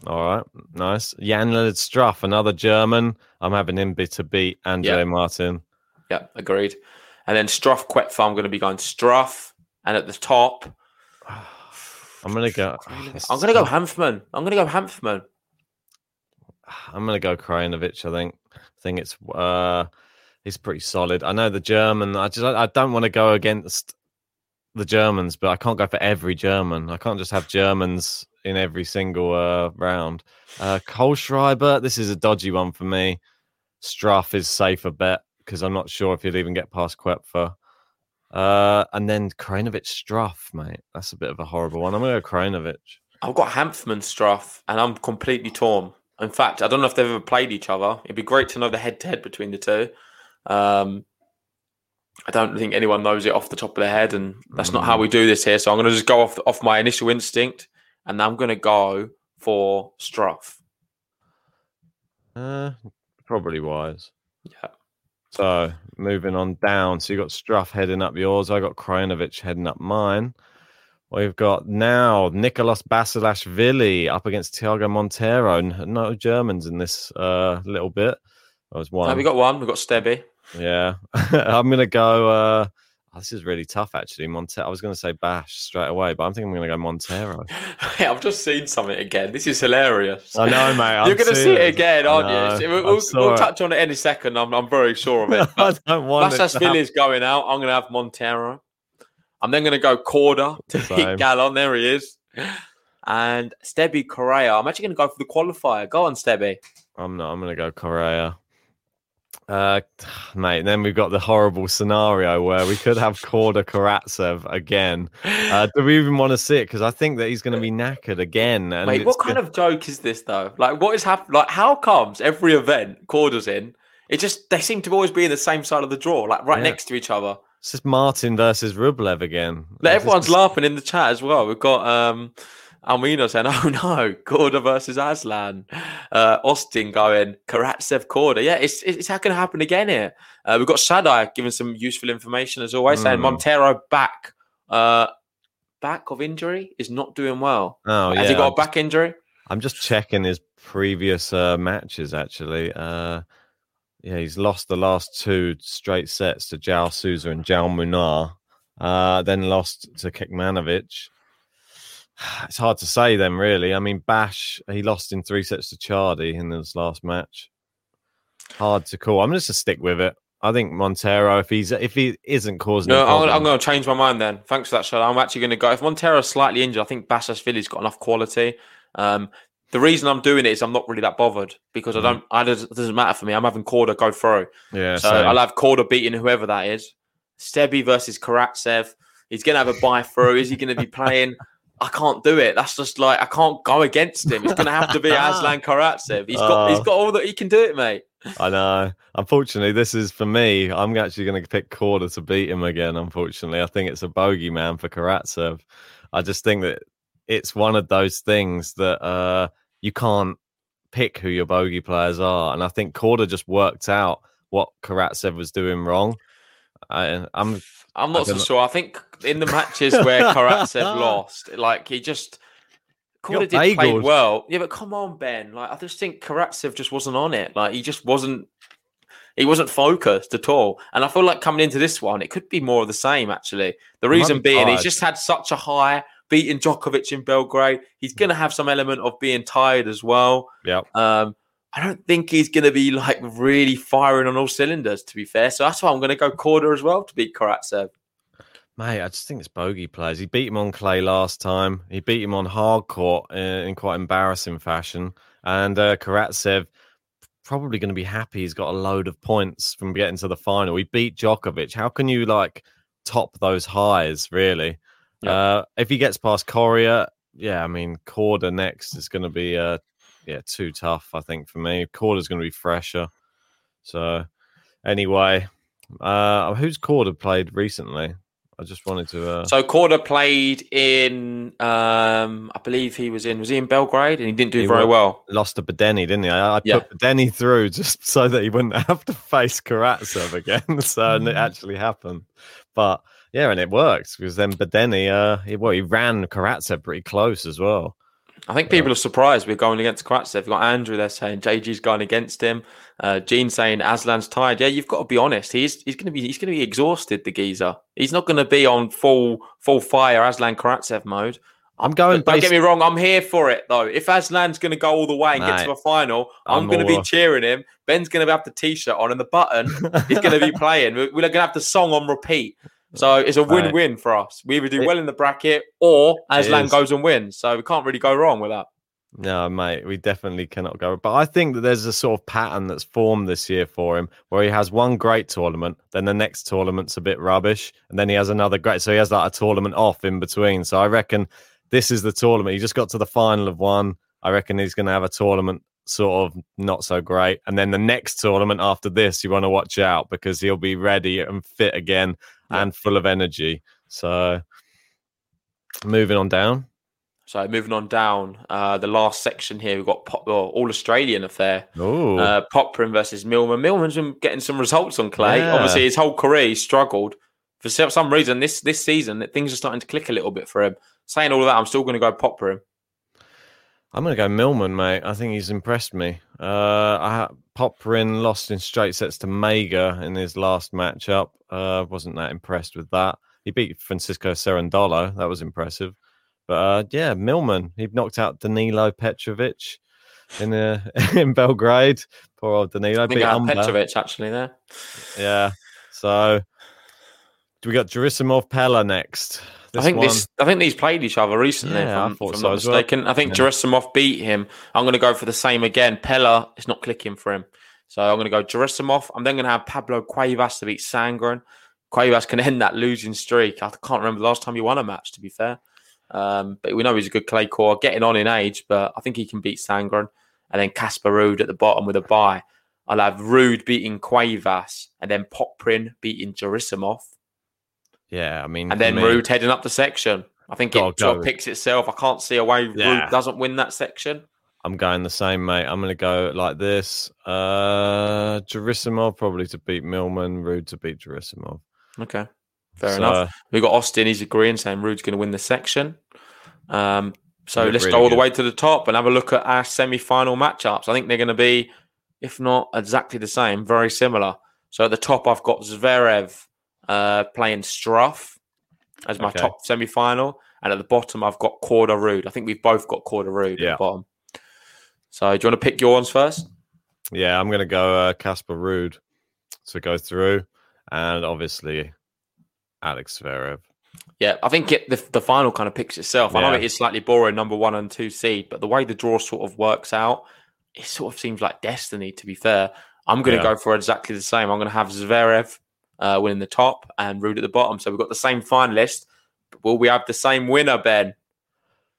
[SPEAKER 7] All right, nice. Jan-Lennard Struff, another German. I'm having him to beat Andre
[SPEAKER 3] Yeah.
[SPEAKER 7] Martin.
[SPEAKER 3] Yeah, agreed. And then Struff Koepfer, I'm going to be going Struff, and at the top,
[SPEAKER 7] I'm going to go.
[SPEAKER 3] I'm going to go Hanfmann. I'm going to go Hanfmann.
[SPEAKER 7] I'm going to go Krajinovic. I think. I think it's uh, he's pretty solid. I know the German. I just I don't want to go against the Germans, but I can't go for every German. I can't just have Germans in every single uh, round. Uh, Kohlschreiber. This is a dodgy one for me. Struff is safer bet because I'm not sure if he'd even get past Koepfer. Uh, and then Krajinovic Struff, mate. That's a bit of a horrible one. I'm going to go Krajinovic.
[SPEAKER 3] I've got Hanfmann Struff, and I'm completely torn. In fact, I don't know if they've ever played each other. It'd be great to know the head to head between the two. Um, I don't think anyone knows it off the top of their head, and that's not how we do this here. So I'm going to just go off off my initial instinct, and I'm going to go for Struff.
[SPEAKER 7] Uh, probably wise.
[SPEAKER 3] Yeah.
[SPEAKER 7] So moving on down. So you got Struff heading up yours. I got Krajinovic heading up mine. We've got now Nicolas Basilashvili up against Thiago Monteiro. No Germans in this uh, little bit. That was one.
[SPEAKER 3] Now we got one. We've got Stebe.
[SPEAKER 7] Yeah, I'm gonna go. Uh, oh, this is really tough, actually. Monteiro. I was gonna say Bash straight away, but I'm thinking I'm gonna go Monteiro.
[SPEAKER 3] Hey, I've just seen something again. This is hilarious.
[SPEAKER 7] I know, mate.
[SPEAKER 3] You're going to see it again, aren't you? We'll, we'll, we'll touch on it any second. I'm, I'm very sure of it.
[SPEAKER 7] I don't want it.
[SPEAKER 3] is going out. I'm going to have Monteiro. I'm then going to go Korda to beat Galán. There he is. And Stebe Coria. I'm actually going to go for the qualifier. Go on, Stebe.
[SPEAKER 7] I'm not. I'm gonna go Coria. Uh, mate, then we've got the horrible scenario where we could have Korda Karatsev again. Uh, do we even want to see it? Because I think that he's going to be knackered again. And
[SPEAKER 3] Mate, what kind of joke is this though? Like, what is happening? Like, how comes every event Korda's in? It just they seem to always be in the same side of the draw, like right
[SPEAKER 7] Yeah.
[SPEAKER 3] next to each other.
[SPEAKER 7] It's just Martin versus Rublev again.
[SPEAKER 3] Like, everyone's
[SPEAKER 7] just-
[SPEAKER 3] laughing in the chat as well. We've got um Almino saying, "Oh no, Korda versus Aslan." Uh, Austin going, "Karatsev Korda." Yeah, it's it's how can it happen again here? Uh, we've got Shadai giving some useful information as always, saying
[SPEAKER 7] Mm.
[SPEAKER 3] Monteiro back, uh, back of injury is not doing well.
[SPEAKER 7] Oh,
[SPEAKER 3] Has he got a back injury?
[SPEAKER 7] I'm just checking his previous uh, matches. Actually, uh, yeah, he's lost the last two straight sets to João Sousa and Jaume Munar. Uh, then lost to Kekmanovic. It's hard to say then, really. I mean, Bash he lost in three sets to Chardy in this last match. Hard to call. I'm just to stick with it. I think Monteiro, if he's if he isn't causing,
[SPEAKER 3] No, I'm,
[SPEAKER 7] problem-
[SPEAKER 3] I'm going to change my mind then. Thanks for that, Shad. I'm actually going to go. If Monteiro's slightly injured, I think Basilashvili's got enough quality. Um, the reason I'm doing it is I'm not really that bothered because I don't. I does- it doesn't matter for me. I'm having Korda go through.
[SPEAKER 7] yeah,
[SPEAKER 3] So
[SPEAKER 7] same.
[SPEAKER 3] I'll have Korda beating whoever that is. Stebe versus Karatsev. He's going to have a buy through. Is he going to be playing? I can't do it. That's just like I can't go against him. It's going to have to be Aslan Karatsev. He's got. He's
[SPEAKER 7] Oh.
[SPEAKER 3] got all that. He can do it, mate.
[SPEAKER 7] I know. Unfortunately, this is for me. I'm actually going to pick Korda to beat him again. Unfortunately, I think it's a bogey man for Karatsev. I just think that it's one of those things that uh, you can't pick who your bogey players are, and I think Korda just worked out what Karatsev was doing wrong. I, I'm
[SPEAKER 3] I'm not so sure. I think in the matches where Karatsev lost, like he just Korda
[SPEAKER 7] got
[SPEAKER 3] did play well. Yeah, but come on, Ben. Like I just think Karatsev just wasn't on it. Like he just wasn't. He wasn't focused at all, and I feel like coming into this one, it could be more of the same. Actually, the reason
[SPEAKER 7] I'm
[SPEAKER 3] being, he's just had such a high beating Djokovic in Belgrade. He's going to have some element of being tired as well.
[SPEAKER 7] yeah.
[SPEAKER 3] Um, I don't think he's going to be like really firing on all cylinders. To be fair, so that's why I'm going to go Korda as well to beat Karatsev.
[SPEAKER 7] Mate, I just think it's bogey players. He beat him on clay last time. He beat him on hard court uh, in quite embarrassing fashion. And uh, Karatsev probably going to be happy. He's got a load of points from getting to the final. He beat Djokovic. How can you like top those highs? Really? Uh, if he gets past Coria, yeah, I mean Korda next is going to be uh, yeah too tough. I think for me, Korda's going to be fresher. So anyway, uh, who's Korda played recently? I just wanted to. Uh,
[SPEAKER 3] So Korda played in, um, I believe he was in, was he in Belgrade? And he didn't do
[SPEAKER 7] He
[SPEAKER 3] very well.
[SPEAKER 7] Lost to Bedene, didn't he? I, I
[SPEAKER 3] Yeah.
[SPEAKER 7] put Bedene through just so that he wouldn't have to face Karatsev again. so and
[SPEAKER 3] Mm.
[SPEAKER 7] it actually happened. But yeah, and it worked because then Bedene, uh, he, well, he ran Karatsev pretty close as well.
[SPEAKER 3] I think people are surprised we're going against Karatsev. You've got Andrew there saying JG's going against him. Uh, Gene saying Aslan's tired. Yeah, you've got to be honest. He's he's going to be he's going to be exhausted. The geezer. He's not going to be on full full fire Aslan Karatsev mode.
[SPEAKER 7] I'm going.
[SPEAKER 3] Don't get me wrong. I'm here for it though. If Aslan's going to go all the way and get to a final, I'm,
[SPEAKER 7] I'm
[SPEAKER 3] going to be cheering him. Ben's going to have the t-shirt on and the button is going to be playing. We're, we're going to have the song on repeat. So it's a win-win for us. We either do
[SPEAKER 7] It-
[SPEAKER 3] well in the bracket or Aslan goes and wins. So we can't really go wrong with that.
[SPEAKER 7] No, mate, we definitely cannot go. But I think that there's a sort of pattern that's formed this year for him where he has one great tournament, then the next tournament's a bit rubbish, and then he has another great. So he has like a tournament off in between. So I reckon this is the tournament. He just got to the final of one. I reckon he's going to have a tournament sort of not so great. And then the next tournament after this, you want to watch out because he'll be ready and fit again and full of energy. So moving on down.
[SPEAKER 3] So moving on down, uh, the last section here, we've got Pop, well, all Australian affair.
[SPEAKER 7] Oh,
[SPEAKER 3] Uh, Popyrin versus Millman. Millman's been getting some results on clay.
[SPEAKER 7] Yeah.
[SPEAKER 3] Obviously, his whole career he's struggled. For some reason, this this season, things are starting to click a little bit for him. Saying all that, I'm still going to go Popyrin.
[SPEAKER 7] I'm going to go Millman, mate. I think he's impressed me. Uh, I Popyrin lost in straight sets to Mega in his last matchup. Uh, wasn't that impressed with that. He beat Francisco Cerundolo. That was impressive. But uh, yeah, Millman. He knocked out Danilo Petrovic in uh, in Belgrade. Poor old Danilo.
[SPEAKER 3] I think
[SPEAKER 7] beat
[SPEAKER 3] I. Petrovic actually there.
[SPEAKER 7] Yeah. So we got Gerasimov Pella next?
[SPEAKER 3] I think
[SPEAKER 7] one-
[SPEAKER 3] this. I think these played each other recently.
[SPEAKER 7] Yeah, I
[SPEAKER 3] if I'm,
[SPEAKER 7] thought
[SPEAKER 3] if I'm
[SPEAKER 7] so
[SPEAKER 3] not
[SPEAKER 7] as well.
[SPEAKER 3] mistaken. I think
[SPEAKER 7] Yeah.
[SPEAKER 3] Gerasimov beat him. I'm going to go for the same again. Pella is not clicking for him. So I'm going to go Gerasimov. I'm then going to have Pablo Cuevas to beat Sandgren. Cuevas can end that losing streak. I can't remember the last time he won a match, to be fair. Um, but we know he's a good clay core, getting on in age, but I think he can beat Sandgren. And then Casper Ruud at the bottom with a bye. I'll have Ruud beating Cuevas and then Popyrin beating Gerasimov.
[SPEAKER 7] Yeah, I mean,
[SPEAKER 3] And then
[SPEAKER 7] for me-
[SPEAKER 3] Ruud heading up the section. I think it sort
[SPEAKER 7] go.
[SPEAKER 3] of picks itself. I can't see a way
[SPEAKER 7] Yeah.
[SPEAKER 3] Ruud doesn't win that section.
[SPEAKER 7] I'm going the same, mate. I'm going to go like this. Uh, Gerasimov probably to beat Millman, Ruud to beat Gerasimov.
[SPEAKER 3] Okay, fair
[SPEAKER 7] So-
[SPEAKER 3] enough. We got Austin. He's agreeing, saying Ruud's going to win the section. Um, so let's
[SPEAKER 7] really
[SPEAKER 3] go all the way to the top and have a look at our semi-final matchups. I think they're going to be, if not exactly the same, very similar. So at the top, I've got Zverev uh, playing Struff as my
[SPEAKER 7] Okay.
[SPEAKER 3] top semi-final, and at the bottom, I've got Korda Ruud. I think we've both got Korda Ruud at the bottom. So do you want to pick your ones first?
[SPEAKER 7] Yeah, I'm going to go uh, Casper Ruud to go through, and obviously Alex Zverev.
[SPEAKER 3] Yeah, I think it, the the final kind of picks itself. I know it is slightly boring, number one and two seed, but the way the draw sort of works out, it sort of seems like destiny. To be fair, I'm going to
[SPEAKER 7] Yeah.
[SPEAKER 3] go for exactly the same. I'm going to have Zverev uh, winning the top and Ruud at the bottom. So we've got the same finalist. But will we have the same winner, Ben?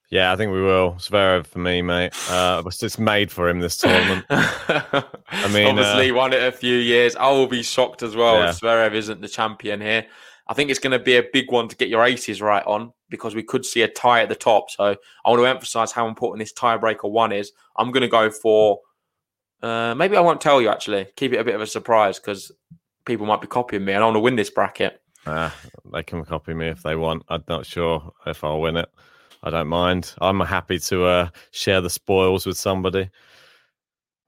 [SPEAKER 7] Yeah, I think we will. Zverev for me, mate. Uh, it's just made for him this tournament.
[SPEAKER 3] I
[SPEAKER 7] mean,
[SPEAKER 3] obviously
[SPEAKER 7] uh,
[SPEAKER 3] won it a few years. I will be shocked as well
[SPEAKER 7] Yeah.
[SPEAKER 3] if Zverev isn't the champion here. I think it's going to be a big one to get your aces right on because we could see a tie at the top. So I want to emphasize how important this tiebreaker one is. I'm going to go for. Uh, maybe I won't tell you actually. Keep it a bit of a surprise because people might be copying me, and I want to win this bracket.
[SPEAKER 7] Uh, they can copy me if they want. I'm not sure if I'll win it. I don't mind. I'm happy to uh, share the spoils with somebody.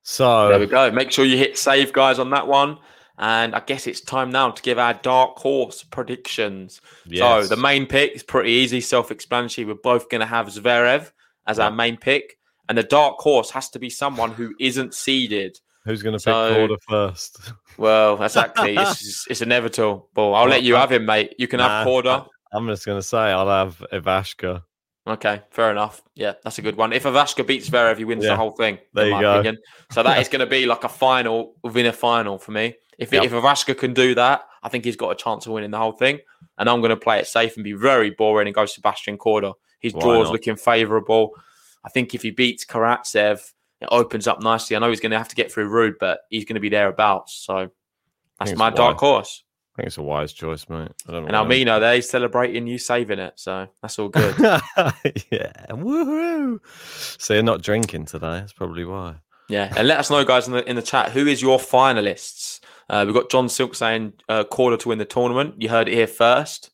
[SPEAKER 7] So
[SPEAKER 3] There we go. Make sure you hit save, guys, on that one. And I guess it's time now to give our dark horse predictions.
[SPEAKER 7] Yes.
[SPEAKER 3] So the main pick is pretty easy, self-explanatory. We're both going to have Zverev as our main pick, and the dark horse has to be someone who isn't seeded.
[SPEAKER 7] who's going to pick
[SPEAKER 3] So-
[SPEAKER 7] order first?
[SPEAKER 3] Well, exactly. it's, it's inevitable. I'll let you have him, mate. You can have
[SPEAKER 7] Nah,
[SPEAKER 3] Korda.
[SPEAKER 7] I'm just going to say I'll have Ivashka.
[SPEAKER 3] Okay, fair enough. Yeah, that's a good one. If Ivashka beats Zverev, he wins
[SPEAKER 7] Yeah.
[SPEAKER 3] the whole thing.
[SPEAKER 7] There you go.
[SPEAKER 3] Opinion. So that is going to be like a final within a final for me. If
[SPEAKER 7] Yep.
[SPEAKER 3] if Ivashka can do that, I think he's got a chance of winning the whole thing. And I'm going to play it safe and be very boring and go Sebastian Korda. His
[SPEAKER 7] Why
[SPEAKER 3] draw's
[SPEAKER 7] not?
[SPEAKER 3] looking favourable. I think if he beats Karatsev, it opens up nicely. I know he's going to have to get through Ruud, but he's going to be thereabouts. So that's my dark
[SPEAKER 7] wise.
[SPEAKER 3] horse.
[SPEAKER 7] I think it's a wise choice, mate. I don't
[SPEAKER 3] And
[SPEAKER 7] know.
[SPEAKER 3] Almino, they're celebrating you saving it. So that's all good.
[SPEAKER 7] yeah, And woohoo! So you're not drinking today. That's probably why.
[SPEAKER 3] Yeah, and let us know, guys, in the in the chat, who is your finalists? Uh, we've got John Silk saying uh, Korda to win the tournament. You heard it here first.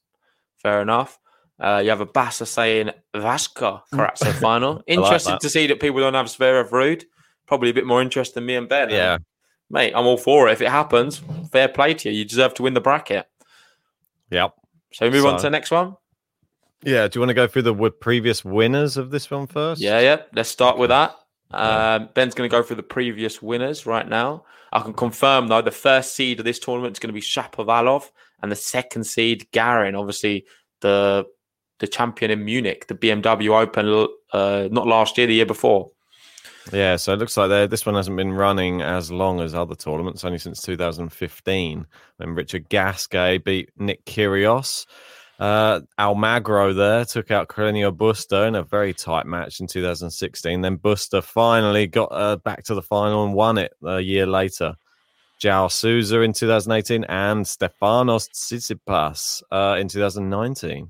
[SPEAKER 3] Fair enough. Uh, you have a Bassa saying Vasca Karatsev final. Interested
[SPEAKER 7] that.
[SPEAKER 3] to see that people don't have Zverev Ruud. Probably a bit more interest than me and Ben.
[SPEAKER 7] Yeah.
[SPEAKER 3] mate, I'm all for it. If it happens, fair play to you. You deserve to win the bracket.
[SPEAKER 7] Yep.
[SPEAKER 3] So we move on to the next one.
[SPEAKER 7] Yeah. Do you want to go through the w- previous winners of this one first?
[SPEAKER 3] Yeah, yeah. Let's start with that. Um, Ben's going to go through the previous winners right now. I can confirm though the first seed of this tournament is going to be Shapovalov, and the second seed Garin. Obviously, the the champion in Munich, the BMW Open, uh, not last year, the year before.
[SPEAKER 7] Yeah, so it looks like this one hasn't been running as long as other tournaments, only since 2015 when Richard Gasquet beat Nick Kyrgios. Uh, Almagro there took out Carreño Busta in a very tight match in 2016. Then Busta finally got uh, back to the final and won it a year later. João Sousa in 2018 and Stefanos Tsitsipas uh, in 2019.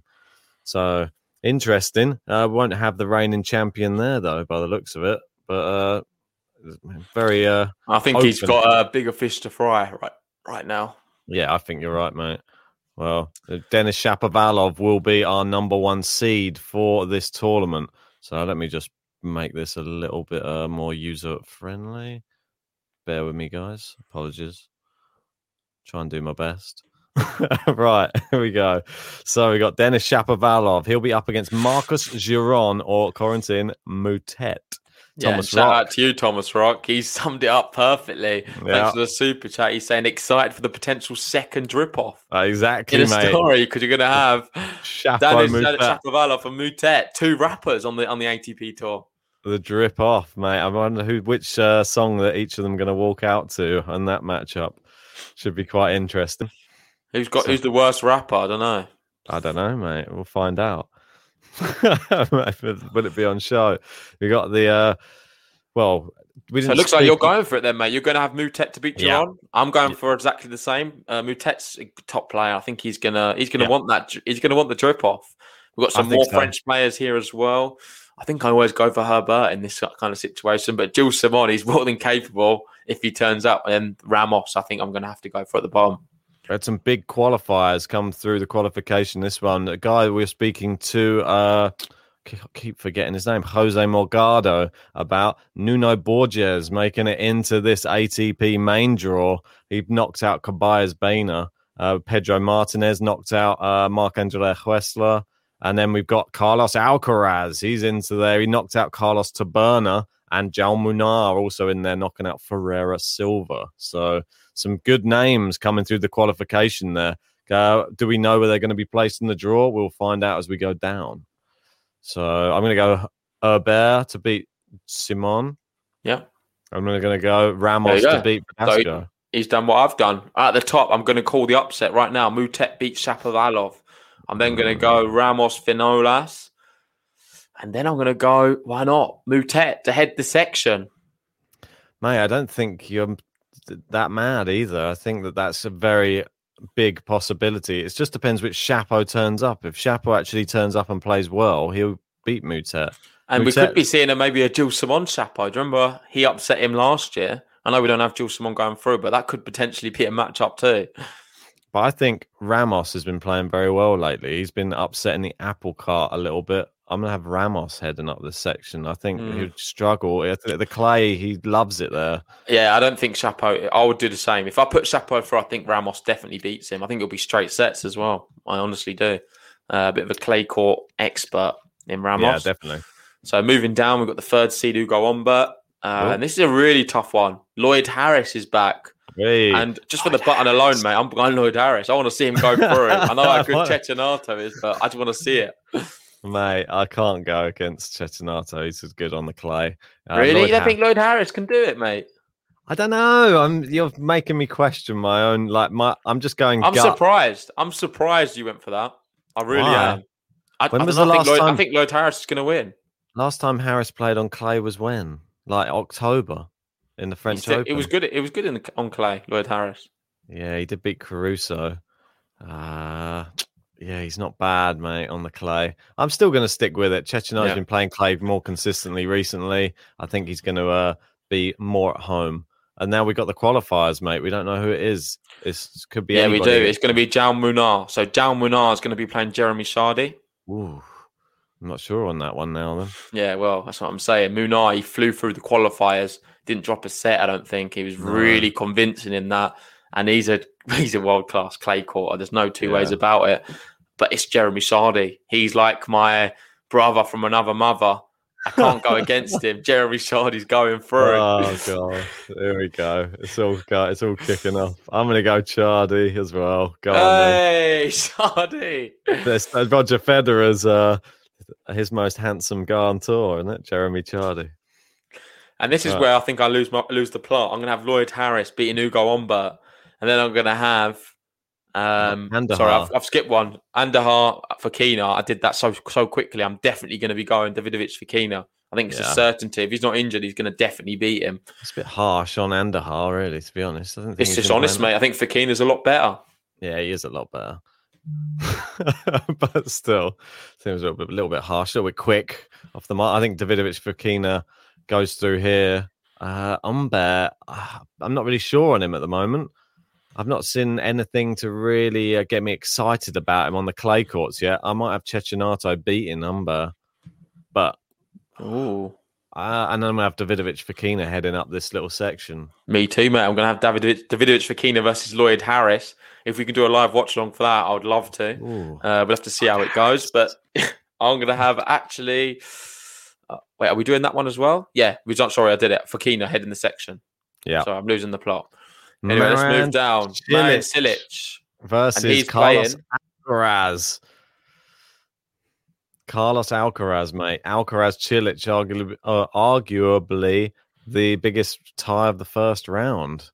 [SPEAKER 7] So interesting. Uh, won't have the reigning champion there though, by the looks of it. But uh, very. Uh,
[SPEAKER 3] I think he's got a bigger fish to fry right right now.
[SPEAKER 7] Yeah, I think you're right, mate. Well, Denis Shapovalov will be our number one seed for this tournament. So let me just make this a little bit uh, more user friendly. Bear with me, guys. Apologies. Try and do my best. right, here we go. So we got Denis Shapovalov. He'll be up against Marcos Giron or Corentin Moutet.
[SPEAKER 3] Yeah,
[SPEAKER 7] Thomas
[SPEAKER 3] shout
[SPEAKER 7] Rock.
[SPEAKER 3] out to you, Thomas Rock. He summed it up perfectly.
[SPEAKER 7] Yeah.
[SPEAKER 3] Thanks for the super chat. He's saying excited for the potential second drip off.
[SPEAKER 7] Uh, exactly,
[SPEAKER 3] in a
[SPEAKER 7] mate.
[SPEAKER 3] story because you're going to have Denis
[SPEAKER 7] Moutet.
[SPEAKER 3] Shapovalov and Moutet, two rappers on the on the ATP tour.
[SPEAKER 7] the drip off, mate. I wonder who which uh, song that each of them going to walk out to and that matchup. Should be quite interesting.
[SPEAKER 3] Who's got who's the worst rapper? I don't know.
[SPEAKER 7] I don't know, mate. We'll find out. Will it be on show? We got the uh well, we
[SPEAKER 3] So it looks like you're going for it then, mate. You're going to have Moutet to beat
[SPEAKER 7] Yeah.
[SPEAKER 3] I'm going for exactly the same. Uh, Moutet's a top player. I think he's gonna he's gonna
[SPEAKER 7] Yeah.
[SPEAKER 3] want that. He's gonna want the drip off. We've got some more
[SPEAKER 7] so.
[SPEAKER 3] French players here as well. I think I always go for Herbert in this kind of situation, but Gilles Simon, he's more than capable if he turns up. And Ramos, I think I'm going to have to go for at the bottom.
[SPEAKER 7] Had some big qualifiers come through the qualification. This one, a guy we are speaking to, uh, keep forgetting his name, Jose Morgado, about Nuno Borges making it into this ATP main draw. He knocked out Carballés Baena. Uh, Pedro Martinez knocked out uh, Marc Angelo Huesler. And then we've got Carlos Alcaraz. He's into there. He knocked out Carlos Taberner and Jaume Munar also in there, knocking out Ferreira Silva. So some good names coming through the qualification there. Uh, do we know where they're going to be placed in the draw? We'll find out as we go down. So I'm going to go Herbert to beat Simon.
[SPEAKER 3] Yeah.
[SPEAKER 7] I'm going to go Ramos
[SPEAKER 3] you
[SPEAKER 7] to
[SPEAKER 3] go.
[SPEAKER 7] beat
[SPEAKER 3] So he's done what I've done. At the top, I'm going to call the upset right now. Moutet beats Shapovalov. I'm then going to go Ramos Vinolas. And then I'm going to go, why not? Moutet to head the section.
[SPEAKER 7] Mate, I don't think you're that mad either. I think that that's a very big possibility. It just depends which Chapo turns up. If Chapo actually turns up and plays well, he'll beat Moutet.
[SPEAKER 3] And we could be seeing a, maybe a Gilles Simon Chapo. Do you remember he upset him last year? I know we don't have Gilles Simon going through, but that could potentially be a matchup too.
[SPEAKER 7] But I think Ramos has been playing very well lately. He's been upsetting the apple cart a little bit. I'm gonna have Ramos heading up this section. I think
[SPEAKER 3] Mm.
[SPEAKER 7] he'd struggle. I think The clay, he loves it there.
[SPEAKER 3] Yeah, I don't think Chapo. I would do the same. If I put Chapo for, I think Ramos definitely beats him. I think it'll be straight sets as well. I honestly do. Uh, a bit of a clay court expert in Ramos.
[SPEAKER 7] Yeah, definitely.
[SPEAKER 3] So moving down, we've got the third seed Ugo Humbert. Uh,
[SPEAKER 7] Cool.
[SPEAKER 3] and this is a really tough one. Lloyd Harris is back.
[SPEAKER 7] Hey.
[SPEAKER 3] And just for the button alone, mate, I'm going Lloyd Harris. I want to see him go through it. I know how good
[SPEAKER 7] What?
[SPEAKER 3] Cecchinato is, but I just want to see it.
[SPEAKER 7] Mate, I can't go against Cecchinato. He's as good on the clay. Uh,
[SPEAKER 3] really?
[SPEAKER 7] Lloyd
[SPEAKER 3] You don't think Lloyd Harris can do it, mate?
[SPEAKER 7] I don't know. I'm you're making me question my own. Like my, I'm just going.
[SPEAKER 3] I'm
[SPEAKER 7] gut.
[SPEAKER 3] surprised. I'm surprised you went for that. I really
[SPEAKER 7] Why?
[SPEAKER 3] am. I,
[SPEAKER 7] When
[SPEAKER 3] I
[SPEAKER 7] was the
[SPEAKER 3] think
[SPEAKER 7] last
[SPEAKER 3] Lloyd, I think Lloyd Harris is going to win.
[SPEAKER 7] Last time Harris played on clay was when? Like October in the French Open.
[SPEAKER 3] It was good. It was good in the, on clay. Lloyd Harris.
[SPEAKER 7] Yeah, he did beat Caruso. Uh, yeah, he's not bad, mate, on the clay. I'm still going to stick with it. Cecchinato's
[SPEAKER 3] Yeah.
[SPEAKER 7] been playing clay more consistently recently. I think he's going to uh, be more at home. And now we've got the qualifiers, mate. We don't know who it is. This could be
[SPEAKER 3] Yeah, we do. It's going to be Jaume Munar. So Jaume Munar is going to be playing Jeremy Chardy.
[SPEAKER 7] Ooh, I'm not sure on that one now, then.
[SPEAKER 3] Yeah, well, that's what I'm saying. Munar, he flew through the qualifiers, didn't drop a set. I don't think he was
[SPEAKER 7] No.
[SPEAKER 3] really convincing in that. And he's a he's a world class clay courter. There's no two ways about it. But it's Jeremy Chardy. He's like my brother from another mother. I can't go against him. Jeremy Chardy's going through.
[SPEAKER 7] Oh god, there we go. It's all it's all kicking off. I'm gonna go Chardy as well. Go on,
[SPEAKER 3] hey, Chardy.
[SPEAKER 7] There's uh, Roger Federer's uh, his most handsome guy on tour, isn't it? Jeremy Chardy.
[SPEAKER 3] And this is
[SPEAKER 7] Right.
[SPEAKER 3] where I think I lose my lose the plot. I'm gonna have Lloyd Harris beating Ugo Humbert, and then I'm gonna have um
[SPEAKER 7] Andújar.
[SPEAKER 3] sorry, I've, I've skipped one. Andújar for Kina. I did that so so quickly. I'm definitely gonna be going Davidovich Fokina. I think it's
[SPEAKER 7] Yeah.
[SPEAKER 3] a certainty. If he's not injured, he's gonna definitely beat him.
[SPEAKER 7] It's a bit harsh on Andújar, really, to be honest. I don't think
[SPEAKER 3] It's just honest, mate. I think Fokina's a lot better.
[SPEAKER 7] Yeah, he is a lot better. but still, seems a little bit, a little bit harsh, a little bit quick off the mark. I think Davidovich Fokina goes through here. Uh, Humbert, uh, I'm not really sure on him at the moment. I've not seen anything to really uh, get me excited about him on the clay courts yet. I might have Cecchinato beating Humbert, but
[SPEAKER 3] oh,
[SPEAKER 7] uh, and then I'm gonna have Davidovich Fokina heading up this little section.
[SPEAKER 3] Me too, mate. I'm gonna have Davidovich, Davidovich Fokina versus Lloyd Harris. If we can do a live watch along for that, I would love to. Uh, we'll have to see how it goes. But I'm going to have actually. Uh, wait, are we doing that one as well? Yeah, we don't. Sorry, I did it. Fokina head in the section.
[SPEAKER 7] Yeah.
[SPEAKER 3] So I'm losing the plot. Anyway, let's
[SPEAKER 7] Marin
[SPEAKER 3] move down. Marin
[SPEAKER 7] Cilic
[SPEAKER 3] Cilic.
[SPEAKER 7] versus Carlos Alcaraz. Carlos Alcaraz, mate. Alcaraz Cilic, arguably, uh, arguably the biggest tie of the first round.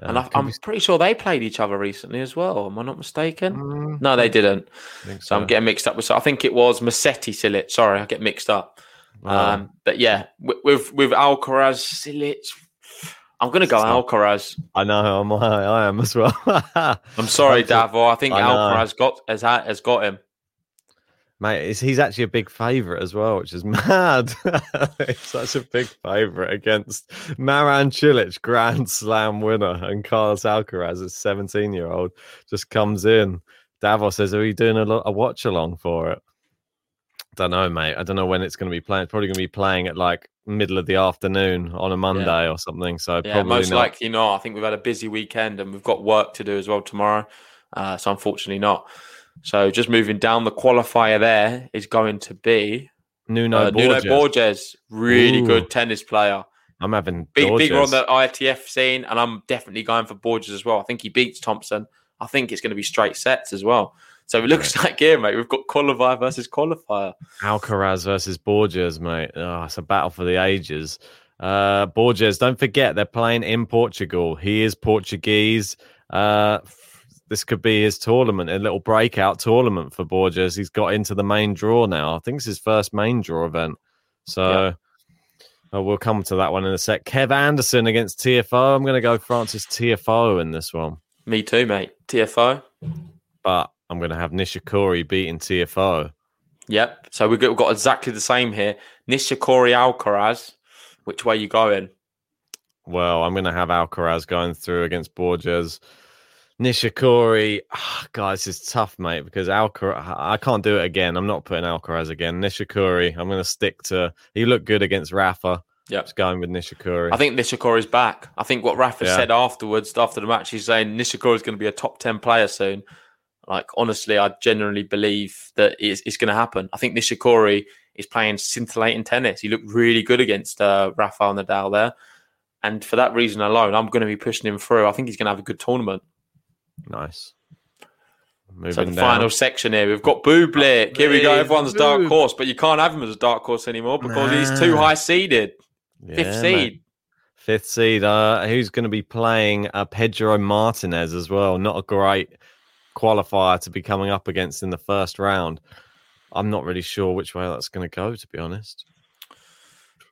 [SPEAKER 3] And
[SPEAKER 7] Uh,
[SPEAKER 3] I, I'm
[SPEAKER 7] we-
[SPEAKER 3] pretty sure they played each other recently as well. Am I not mistaken?
[SPEAKER 7] Mm,
[SPEAKER 3] no, they didn't.
[SPEAKER 7] think
[SPEAKER 3] So I'm getting mixed up with. So I think it was Musetti Cilic. Sorry, I get mixed up.
[SPEAKER 7] Oh.
[SPEAKER 3] Um, but yeah, with with, with Alcaraz Cilic, I'm going to go
[SPEAKER 7] Stop.
[SPEAKER 3] Alcaraz.
[SPEAKER 7] I know I'm, I am as well.
[SPEAKER 3] I'm sorry, Davo. I think
[SPEAKER 7] I.
[SPEAKER 3] Alcaraz got has has got him.
[SPEAKER 7] Mate, he's actually a big favourite as well, which is mad. he's such a big favourite against Marin Cilic, Grand Slam winner, and Carlos Alcaraz, a 17 year old, just comes in. Davos says, Are you doing a, lo- a watch along for it? Don't know, mate. I don't know when it's going to be playing. It's probably going to be playing at like middle of the afternoon on a Monday or something. So
[SPEAKER 3] Yeah,
[SPEAKER 7] probably
[SPEAKER 3] most
[SPEAKER 7] not.
[SPEAKER 3] likely not. I think we've had a busy weekend and we've got work to do as well tomorrow. Uh, so unfortunately not. So just moving down the qualifier there is going to be
[SPEAKER 7] Nuno
[SPEAKER 3] uh, Nuno
[SPEAKER 7] Borges.
[SPEAKER 3] Borges, really
[SPEAKER 7] Ooh.
[SPEAKER 3] good tennis player.
[SPEAKER 7] I'm having
[SPEAKER 3] Big, bigger on the ITF scene, and I'm definitely going for Borges as well. I think he beats Thompson. I think it's going to be straight sets as well. So it looks like here, mate. We've got qualifier versus qualifier.
[SPEAKER 7] Alcaraz versus Borges, mate. Oh, it's a battle for the ages. Uh, Borges, don't forget they're playing in Portugal. He is Portuguese. Uh, this could be his tournament, a little breakout tournament for Borges. He's got into the main draw now. I think it's his first main draw event. So uh, we'll come to that one in a sec. Kev Anderson against Tiafoe. I'm going to go Francis Tiafoe in this one,
[SPEAKER 3] Me too, mate. Tiafoe.
[SPEAKER 7] but I'm going to have Nishikori beating Tiafoe.
[SPEAKER 3] Yep. So we've got, we've got exactly the same here. Nishikori Alcaraz. Which way you going?
[SPEAKER 7] Well, I'm going to have Alcaraz going through against Borges. Nishikori, ah, guys, this is tough, mate, because Alcaraz, I can't do it again. I'm not putting Alcaraz again. Nishikori, I'm going to stick to. He looked good against Rafa.
[SPEAKER 3] Yep.
[SPEAKER 7] Just going with Nishikori.
[SPEAKER 3] I think Nishikori's back. I think what Rafa
[SPEAKER 7] Yeah.
[SPEAKER 3] said afterwards, after the match, he's saying Nishikori's going to be a top 10 player soon. Like, honestly, I genuinely believe that it's, it's going to happen. I think Nishikori is playing scintillating tennis. He looked really good against uh, Rafael Nadal there. And for that reason alone, I'm going to be pushing him through. I think he's going to have a good tournament.
[SPEAKER 7] nice. Moving
[SPEAKER 3] so the
[SPEAKER 7] down.
[SPEAKER 3] final section here, we've got Bublik. Here we go.
[SPEAKER 7] Bublik,
[SPEAKER 3] Everyone's dark horse, but you can't have him as a dark horse anymore because he's too high seeded.
[SPEAKER 7] Yeah,
[SPEAKER 3] Fifth
[SPEAKER 7] mate.
[SPEAKER 3] seed.
[SPEAKER 7] Fifth seed. Uh, who's going to be playing uh, Pedro Martinez as well? Not a great qualifier to be coming up against in the first round. I'm not really sure which way that's going to go, to be honest.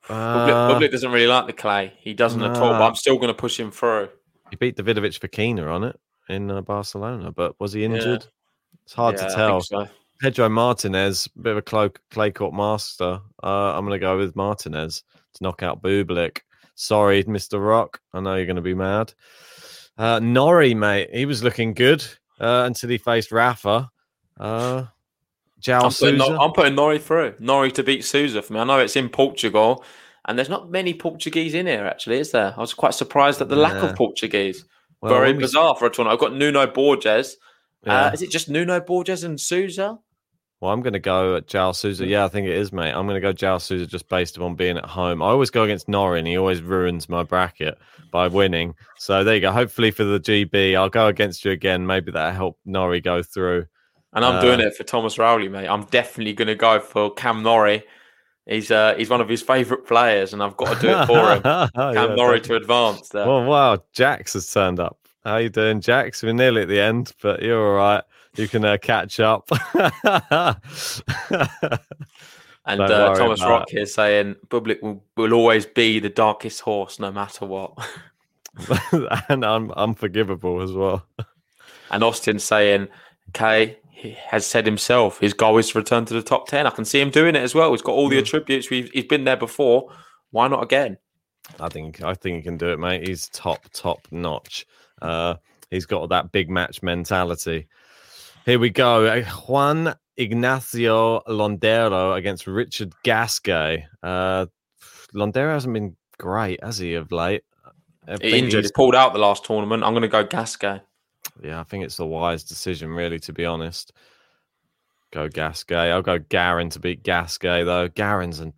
[SPEAKER 3] Bublik,
[SPEAKER 7] Uh,
[SPEAKER 3] doesn't really like the clay. He doesn't at all, but I'm still going to push him through.
[SPEAKER 7] he beat Davidovich Fokina on it in uh, Barcelona, but was he injured? It's hard
[SPEAKER 3] Yeah,
[SPEAKER 7] to tell.
[SPEAKER 3] so.
[SPEAKER 7] Pedro Martinez, bit of a clay, clay court master. Uh, I'm going to go with Martinez to knock out Bublik. Sorry, Mr. Rock. I know you're going to be mad. Uh, Norrie, mate, he was looking good uh, until he faced Rafa. Uh, João
[SPEAKER 3] I'm putting. Nor- I'm putting Norrie through. Norrie to beat Sousa for me. I know it's in Portugal, and there's not many Portuguese in here, actually, is there? I was quite surprised at the lack of Portuguese.
[SPEAKER 7] Well,
[SPEAKER 3] Very
[SPEAKER 7] we-
[SPEAKER 3] bizarre for a tournament. I've got Nuno Borges.
[SPEAKER 7] Yeah.
[SPEAKER 3] Uh, is it just Nuno Borges and Sousa?
[SPEAKER 7] Well, I'm going to go at João Sousa. Yeah, I think it is, mate. I'm going to go João Sousa just based upon being at home. I always go against Norrie, and he always ruins my bracket by winning. So there you go. Hopefully for the GB, I'll go against you again. Maybe that'll help Norrie go through.
[SPEAKER 3] And I'm
[SPEAKER 7] Uh,
[SPEAKER 3] doing it for Thomas Rowley, mate. I'm definitely going to go for Cam Norrie. He's uh, he's one of his favourite players, and I've got to do it for him. Cam
[SPEAKER 7] Yeah,
[SPEAKER 3] Norrie to advance there.
[SPEAKER 7] Oh wow, Jax has turned up. How you doing, Jax? We're nearly at the end, but you're all right. You can uh, catch up.
[SPEAKER 3] And uh, Thomas Rock here saying Bublik will, will always be the darkest horse no matter what.
[SPEAKER 7] and un- unforgivable as well.
[SPEAKER 3] and Austin saying Kei he has said himself his goal is to return to the top 10. I can see him doing it as well. He's got all the attributes. We've, he's been there before. Why not again?
[SPEAKER 7] I think I think he can do it, mate. He's top top notch. Uh, he's got that big match mentality. Here we go. Uh, Juan Ignacio Londero against Richard Gasquet. Uh, Londero hasn't been great, has he, of late?
[SPEAKER 3] He injured.
[SPEAKER 7] he's-
[SPEAKER 3] He pulled out the last tournament. I'm going to go Gasquet.
[SPEAKER 7] Yeah, I think it's the wise decision, really, to be honest. Go Gasquet. I'll go Garin to beat Gasquet, though. Garin's an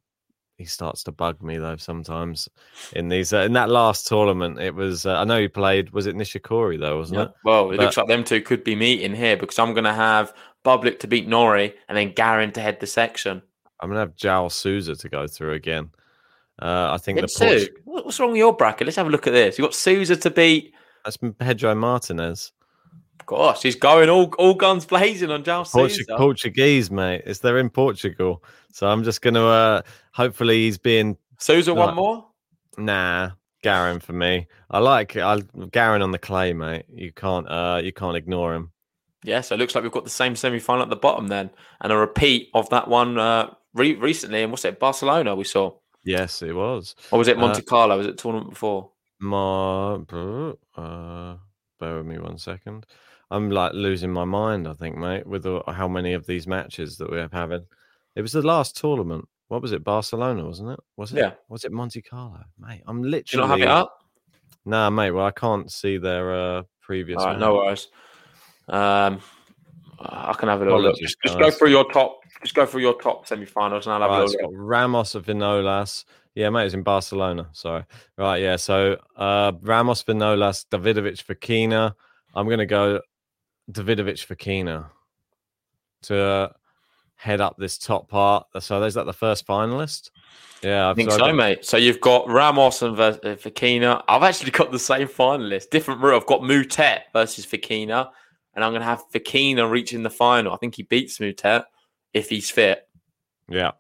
[SPEAKER 7] he starts to bug me though sometimes in these uh, in that last tournament. It was uh, I know he played was it Nishikori though wasn't it?
[SPEAKER 3] Well, it
[SPEAKER 7] But-
[SPEAKER 3] looks like them two could be meeting here because I'm going to have Bublik to beat Norrie and then Garin to head the section.
[SPEAKER 7] I'm gonna have João Sousa to go through again. Uh, I think the Portu-
[SPEAKER 3] what's wrong with your bracket? Let's have a look at this. You've got Sousa to beat.
[SPEAKER 7] that's Pedro Martinez.
[SPEAKER 3] Gosh, he's going all all guns blazing on João
[SPEAKER 7] Portu-. Portuguese, mate. It's they're in Portugal, so I'm just gonna. Uh, hopefully, he's being
[SPEAKER 3] Sousa
[SPEAKER 7] like-
[SPEAKER 3] one more.
[SPEAKER 7] Nah, Garin for me. I like I Garin on the clay, mate. You can't uh you can't ignore him.
[SPEAKER 3] Yeah, so it looks like we've got the same semi final at the bottom then, and a repeat of that one uh, re- recently. And what's it, Barcelona? We saw,
[SPEAKER 7] Yes, it was.
[SPEAKER 3] or was it
[SPEAKER 7] Uh,
[SPEAKER 3] Monte Carlo? Was it tournament before?
[SPEAKER 7] My uh bear with me one second. I'm like losing my mind, I think, mate, with the, how many of these matches that we're having. It was the last tournament. What was it? Barcelona, wasn't it? Was it?
[SPEAKER 3] Yeah.
[SPEAKER 7] Was it Monte Carlo? Mate, I'm
[SPEAKER 3] Do you
[SPEAKER 7] literally
[SPEAKER 3] not have it up?
[SPEAKER 7] Nah, mate. Well, I can't see their uh previous.
[SPEAKER 3] All right, no worries. Um, I can have a little look. Just, just go through your top. Just go through your top semi-finals, and I'll have
[SPEAKER 7] Right,
[SPEAKER 3] a
[SPEAKER 7] it's
[SPEAKER 3] little look.
[SPEAKER 7] Ramos of Vinolas. Yeah, mate, it's in Barcelona. Sorry. Right, yeah. So uh Ramos Vinolas, Davidovich Fokina. I'm gonna go Davidovich Fokina to head up this top part. So is that the first finalist? Yeah,
[SPEAKER 3] I think
[SPEAKER 7] I've
[SPEAKER 3] so,
[SPEAKER 7] got-
[SPEAKER 3] mate. So you've got Ramos and uh, Fokina. I've actually got the same finalist, different route. I've got Moutet versus Fokina, and I'm going to have Fokina reaching the final. I think he beats Moutet if he's fit,
[SPEAKER 7] Yeah.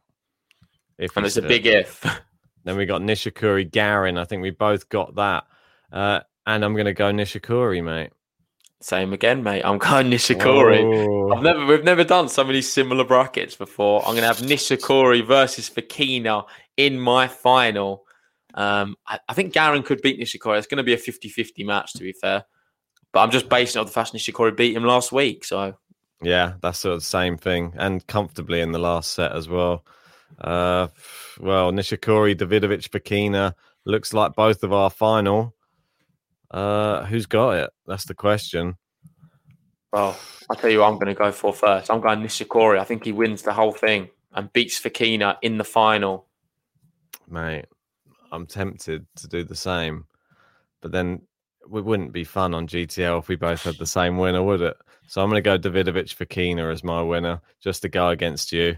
[SPEAKER 7] If
[SPEAKER 3] and it's a big if.
[SPEAKER 7] Then we got Nishikori Garin. I think we both got that. Uh, and I'm gonna go Nishikori, mate.
[SPEAKER 3] Same again, mate. I'm going Nishikori.
[SPEAKER 7] Oh.
[SPEAKER 3] I've never, we've never done so many similar brackets before. I'm going to have Nishikori versus Fokina in my final. Um, I, I think Garin could beat Nishikori. It's going to be a 50-50 match, to be fair. But I'm just basing it on the fact Nishikori beat him last week. So
[SPEAKER 7] Yeah, that's sort of the same thing, and comfortably in the last set as well. Uh, well, Nishikori, Davidovich, Fokina looks like both of our final. Uh, who's got it? That's the question.
[SPEAKER 3] Well, I'll tell you what I'm going to go for first. I'm going Nishikori. I think he wins the whole thing and beats Fokina in the final.
[SPEAKER 7] Mate, I'm tempted to do the same, but then it wouldn't be fun on GTL if we both had the same winner, would it? So I'm going to go Davidovich Fokina as my winner, just to go against you.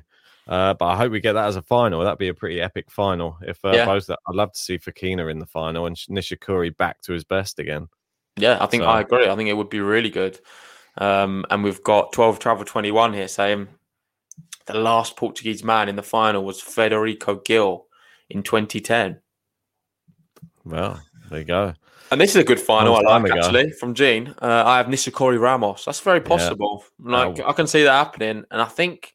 [SPEAKER 7] Uh, but I hope we get that as a final. That'd be a pretty epic final. If uh,
[SPEAKER 3] Yeah.
[SPEAKER 7] both, I'd love to see Fokina in the final and Nishikori back to his best again.
[SPEAKER 3] Yeah, I think
[SPEAKER 7] So-
[SPEAKER 3] I agree. I think it would be really good. Um, and we've got 12 travel 21 here saying the last Portuguese man in the final was Frederico Gil in 2010.
[SPEAKER 7] Well, there you go.
[SPEAKER 3] And this is a good final, I like
[SPEAKER 7] ago.
[SPEAKER 3] actually, from Gene. Uh, I have Nishikori Ramos. That's very possible. Like,
[SPEAKER 7] Oh.
[SPEAKER 3] I can see that happening. And I think,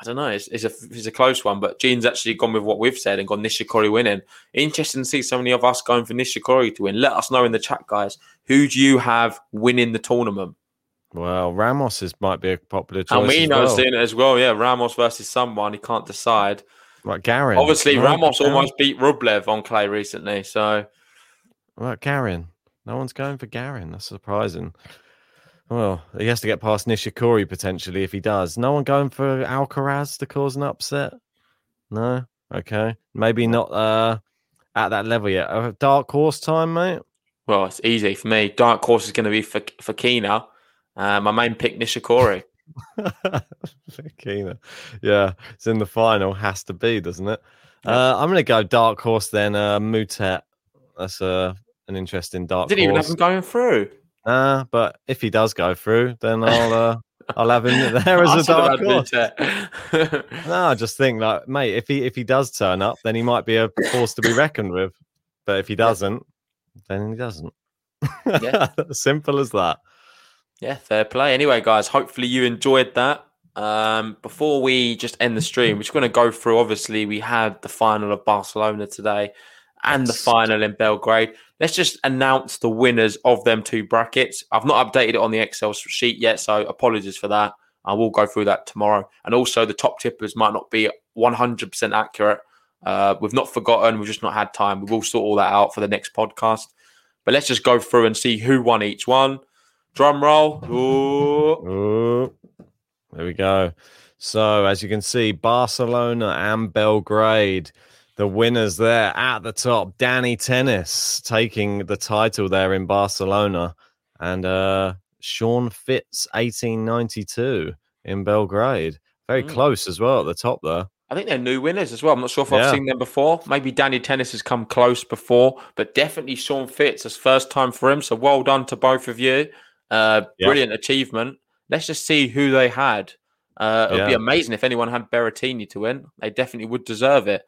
[SPEAKER 3] I don't know, it's, it's, a, it's a close one, but Gene's actually gone with what we've said and gone Nishikori winning. Interesting to see so many of us going for Nishikori to win. Let us know in the chat, guys. Who do you have winning the tournament?
[SPEAKER 7] Well, Ramos is might be a popular choice.
[SPEAKER 3] And we know
[SPEAKER 7] well.
[SPEAKER 3] seeing it as well. Yeah, Ramos versus someone. He can't decide.
[SPEAKER 7] Right, Garin.
[SPEAKER 3] Obviously,
[SPEAKER 7] No,
[SPEAKER 3] Ramos almost beat Rublev on clay recently. So,
[SPEAKER 7] Right, Garin. No one's going for Garin. That's surprising. Well, he has to get past Nishikori potentially if he does. No one going for Alcaraz to cause an upset? No? Okay. Maybe not uh, at that level yet. Uh, dark horse time, mate?
[SPEAKER 3] well, it's easy for me. Dark horse is going to be for, Fokina. Uh, my main pick, Nishikori.
[SPEAKER 7] Fokina. Yeah, it's in the final. Has to be, doesn't it? Uh, I'm going to go dark horse then. Uh, Moutet. That's uh, an interesting dark horse.
[SPEAKER 3] Didn't even have him going through.
[SPEAKER 7] Nah, but if he does go through, then I'll uh, I'll have him there as a dark horse. No, I just think like, mate, if he if he does turn up, then he might be a force to be reckoned with. But if he doesn't, then he doesn't.
[SPEAKER 3] Yeah.
[SPEAKER 7] Simple as that.
[SPEAKER 3] Yeah, fair play. Anyway, guys, hopefully you enjoyed that. Um, before we just end the stream, we're just going to go through. Obviously, we had the final of Barcelona today and the final in Belgrade. Let's just announce the winners of them two brackets. I've not updated it on the Excel sheet yet, so apologies for that. I will go through that tomorrow. And also, the top tippers might not be 100% accurate. Uh, we've not forgotten, we've just not had time. We will sort all that out for the next podcast. But let's just go through and see who won each one. Drum roll. Ooh.
[SPEAKER 7] Ooh, there we go. So as you can see, Barcelona and Belgrade, the winners there at the top. Danny Tennis taking the title there in Barcelona, and uh, Sean Fitz, 1892 in Belgrade. Very
[SPEAKER 3] Mm.
[SPEAKER 7] close as well at the top there.
[SPEAKER 3] I think they're new winners as well. I'm not sure if I've seen them before. Maybe Danny Tennis has come close before, but definitely Sean Fitz. It's first time for him. So well done to both of you. Uh,
[SPEAKER 7] Yeah.
[SPEAKER 3] Brilliant achievement. Let's just see who they had. Uh, it would be amazing if anyone had Berrettini to win. They definitely would deserve it.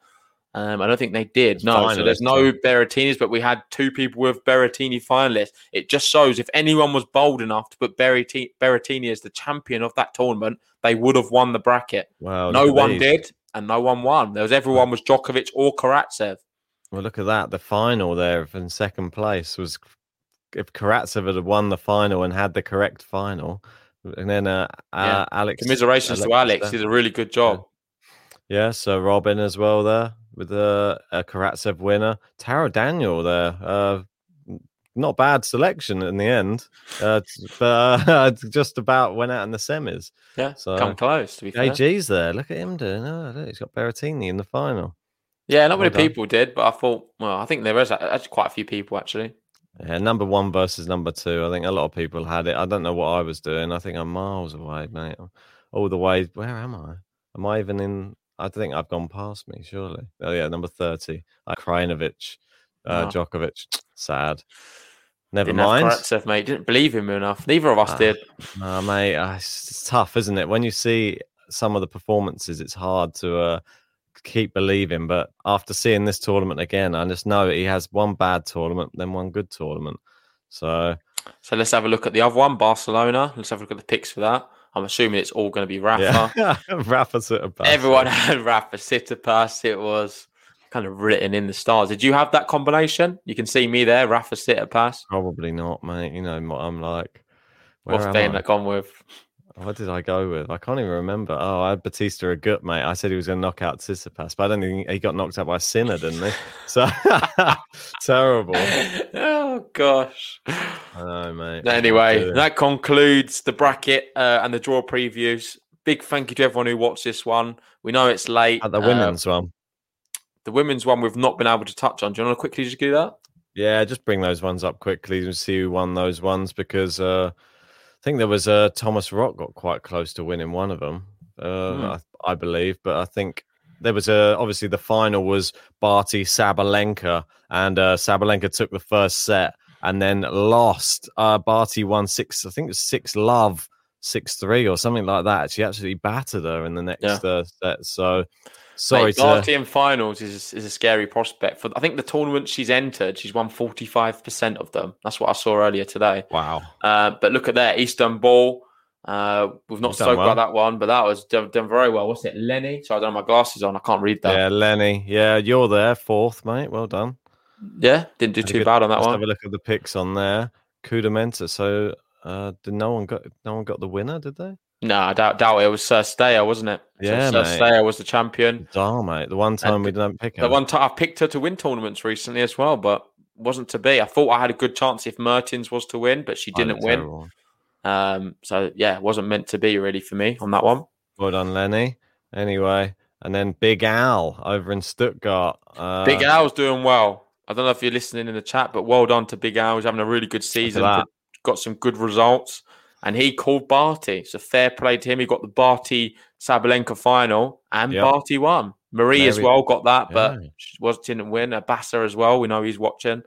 [SPEAKER 3] Um, I don't think they did. No, so there's no Berrettinis, but we had two people with Berrettini finalists. It just shows if anyone was bold enough to put Berrettini, Berrettini as the champion of that tournament, they would have won the bracket.
[SPEAKER 7] Wow,
[SPEAKER 3] no one
[SPEAKER 7] these.
[SPEAKER 3] did, and no one won. There was everyone was Djokovic or Karatsev.
[SPEAKER 7] Well, look at that. The final there in second place was if Karatsev had won the final and had the correct final, and then uh, uh, Alex.
[SPEAKER 3] Commiserations to Alex. He did a really good job.
[SPEAKER 7] Yeah, so Robin as well there with a, a Karatsev winner. Taro Daniel there. Uh, not bad selection in the end, uh, but uh, just about went out in the semis.
[SPEAKER 3] Yeah,
[SPEAKER 7] So
[SPEAKER 3] come close to be fair.
[SPEAKER 7] AG's there. Look at him doing. Oh, look, he's got Berrettini in the final.
[SPEAKER 3] Yeah, not
[SPEAKER 7] Well
[SPEAKER 3] many
[SPEAKER 7] done.
[SPEAKER 3] people did, but I thought, well, I think there is actually quite a few people actually.
[SPEAKER 7] Yeah, number one versus number two. I think a lot of people had it. I don't know what I was doing. I think I'm miles away, mate. All the way. Where am I? Am I even in? I think I've gone past me, surely. Oh, yeah, number 30. Uh, Krajinovic, uh,
[SPEAKER 3] Oh.
[SPEAKER 7] Djokovic. Sad. Never
[SPEAKER 3] Didn't
[SPEAKER 7] mind.
[SPEAKER 3] Karatsev, mate. Didn't believe him enough. Neither of us
[SPEAKER 7] Ah,
[SPEAKER 3] did.
[SPEAKER 7] Nah, mate, uh, it's it's tough, isn't it? When you see some of the performances, it's hard to uh, keep believing. But after seeing this tournament again, I just know he has one bad tournament, then one good tournament. So
[SPEAKER 3] So let's have a look at the other one, Barcelona. Let's have a look at the picks for that. I'm assuming it's all going to be Rafa.
[SPEAKER 7] yeah, Rafa of
[SPEAKER 3] Everyone had Rafa Tsitsipas. It was kind of written in the stars. Did you have that combination? You can see me there, Rafa Tsitsipas.
[SPEAKER 7] Probably not, mate. You know what I'm like. Where
[SPEAKER 3] What's
[SPEAKER 7] I?
[SPEAKER 3] that gone with?
[SPEAKER 7] What did I go with? I can't even remember. Oh, I had Bautista Agut, mate. I said he was going to knock out Tsitsipas, but I don't think he got knocked out by Sinner, didn't he? So terrible.
[SPEAKER 3] oh gosh.
[SPEAKER 7] I know, mate.
[SPEAKER 3] Anyway, that concludes the bracket uh, and the draw previews. Big thank you to everyone who watched this one. We know it's late.
[SPEAKER 7] At the women's one.
[SPEAKER 3] the women's one we've not been able to touch on. Do you want to quickly just do that?
[SPEAKER 7] Yeah, just bring those ones up quickly and see who won those ones because uh, think there was uh, Thomas Rock got quite close to winning one of them, uh,
[SPEAKER 3] Hmm.
[SPEAKER 7] I, I believe. But I think there was a obviously the final was Barty Sabalenka, and uh, Sabalenka took the first set and then lost. Uh, Barty won six, I think it was six love, six three or something like that. She absolutely battered her in the next
[SPEAKER 3] Yeah.
[SPEAKER 7] uh, set. So sorry
[SPEAKER 3] Mate. Barty in finals is is a scary prospect. For I think the tournament she's entered, she's won forty five percent of them. That's what I saw earlier today.
[SPEAKER 7] Wow.
[SPEAKER 3] Uh, but look at that, Istanbul. Uh, we've not spoke
[SPEAKER 7] well.
[SPEAKER 3] about that one, but that was done, done very well. What's it, Lenny? So I don't have my glasses on. I can't read that.
[SPEAKER 7] Yeah, Lenny. Yeah, you're there, fourth, mate. Well done.
[SPEAKER 3] Yeah, didn't do too
[SPEAKER 7] good-
[SPEAKER 3] bad on that
[SPEAKER 7] let's
[SPEAKER 3] one.
[SPEAKER 7] Have a look at the picks on there. Kudamenta. So, uh, did no one got no one got the winner? Did they?
[SPEAKER 3] No, I doubt, doubt it. It was Cirstea, wasn't it?
[SPEAKER 7] Yeah,
[SPEAKER 3] so Sir. Stayer was the champion.
[SPEAKER 7] Oh, mate. The one time we didn't pick her.
[SPEAKER 3] The one time I picked her to win tournaments recently as well, but wasn't to be. I thought I had a good chance if Mertens was to win, but she didn't win. Um, so yeah, it wasn't meant to be really for me on that one.
[SPEAKER 7] Well done, Lenny. Anyway, and then Big Al over in Stuttgart. Uh,
[SPEAKER 3] Big Al's doing well. I don't know if you're listening in the chat, but well done to Big Al. He's having a really good season. Got some good results, and he called Barty. So fair play to him. He got the Barty Sabalenka final, and
[SPEAKER 7] Yep.
[SPEAKER 3] Barty won. Marie as well got that, but
[SPEAKER 7] Yeah.
[SPEAKER 3] she was didn't win. Uh, Basser as well. We know he's watching.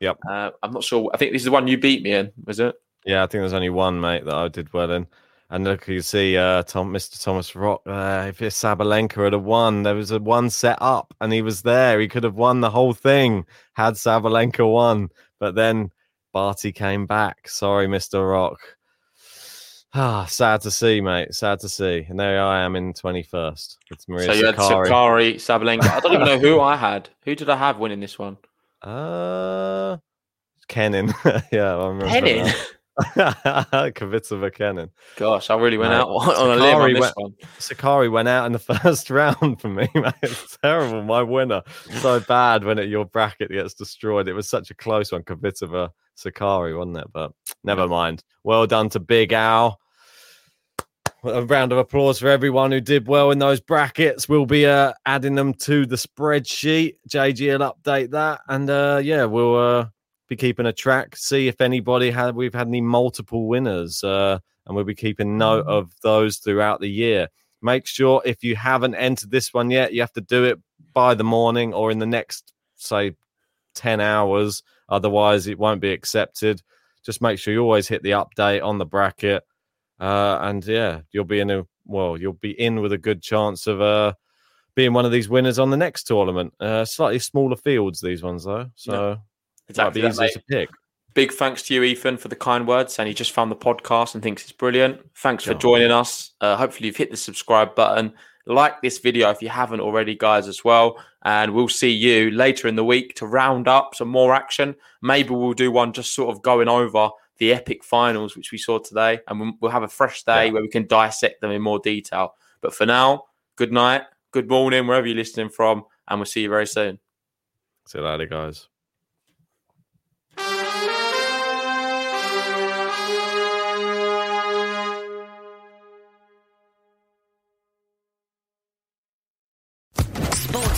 [SPEAKER 7] Yep.
[SPEAKER 3] Uh, I'm not sure. I think this is the one you beat me in. Was it?
[SPEAKER 7] Yeah, I think there's only one mate that I did well in. And look, you see, uh, Tom, Mr. Thomas Rock. Uh, if it's Sabalenka had a won, there was a one set up, and he was there. He could have won the whole thing had Sabalenka won, but then Barty came back. Sorry, Mr. Rock. Ah, sad to see, mate. Sad to see. And there I am in 21st. It's Maria
[SPEAKER 3] so you had
[SPEAKER 7] Sakkari,
[SPEAKER 3] Sabalenka. I don't even know who I had. Who did I have winning this one?
[SPEAKER 7] Uh, Kenin. yeah, I remember.
[SPEAKER 3] Kenin?
[SPEAKER 7] Kvitova Kenin.
[SPEAKER 3] Gosh, I really went
[SPEAKER 7] Mate,
[SPEAKER 3] out on a limb on this
[SPEAKER 7] went-
[SPEAKER 3] one.
[SPEAKER 7] Sakkari went out in the first round for me, mate. It's terrible. My winner. So bad when it, your bracket gets destroyed. It was such a close one. Kvitova Sakkari, wasn't it? But never mind. Well done to Big Al. a round of applause for everyone who did well in those brackets. We'll be uh, adding them to the spreadsheet. JG will update that, and uh, yeah, we'll uh, be keeping a track. See if anybody had we've had any multiple winners, uh, and we'll be keeping note of those throughout the year. Make sure if you haven't entered this one yet, you have to do it by the morning or in the next, say, ten hours. Otherwise, it won't be accepted. Just make sure you always hit the update on the bracket uh, and yeah, you'll be in a well, you'll be in with a good chance of uh, being one of these winners on the next tournament. Uh, slightly smaller fields, these ones though, so
[SPEAKER 3] Yeah. Exactly
[SPEAKER 7] might be easier to pick.
[SPEAKER 3] Big thanks to you, Ethan, for the kind words. And he just found the podcast and thinks it's brilliant. Thanks for joining us. Uh, hopefully, you've hit the subscribe button. Like this video if you haven't already, guys, as well. And we'll see you later in the week to round up some more action. Maybe we'll do one just sort of going over the epic finals, which we saw today. And we'll- have a fresh day where we can dissect them in more detail. But for now, good night, good morning, wherever you're listening from. And we'll see you very soon.
[SPEAKER 7] See you later, guys.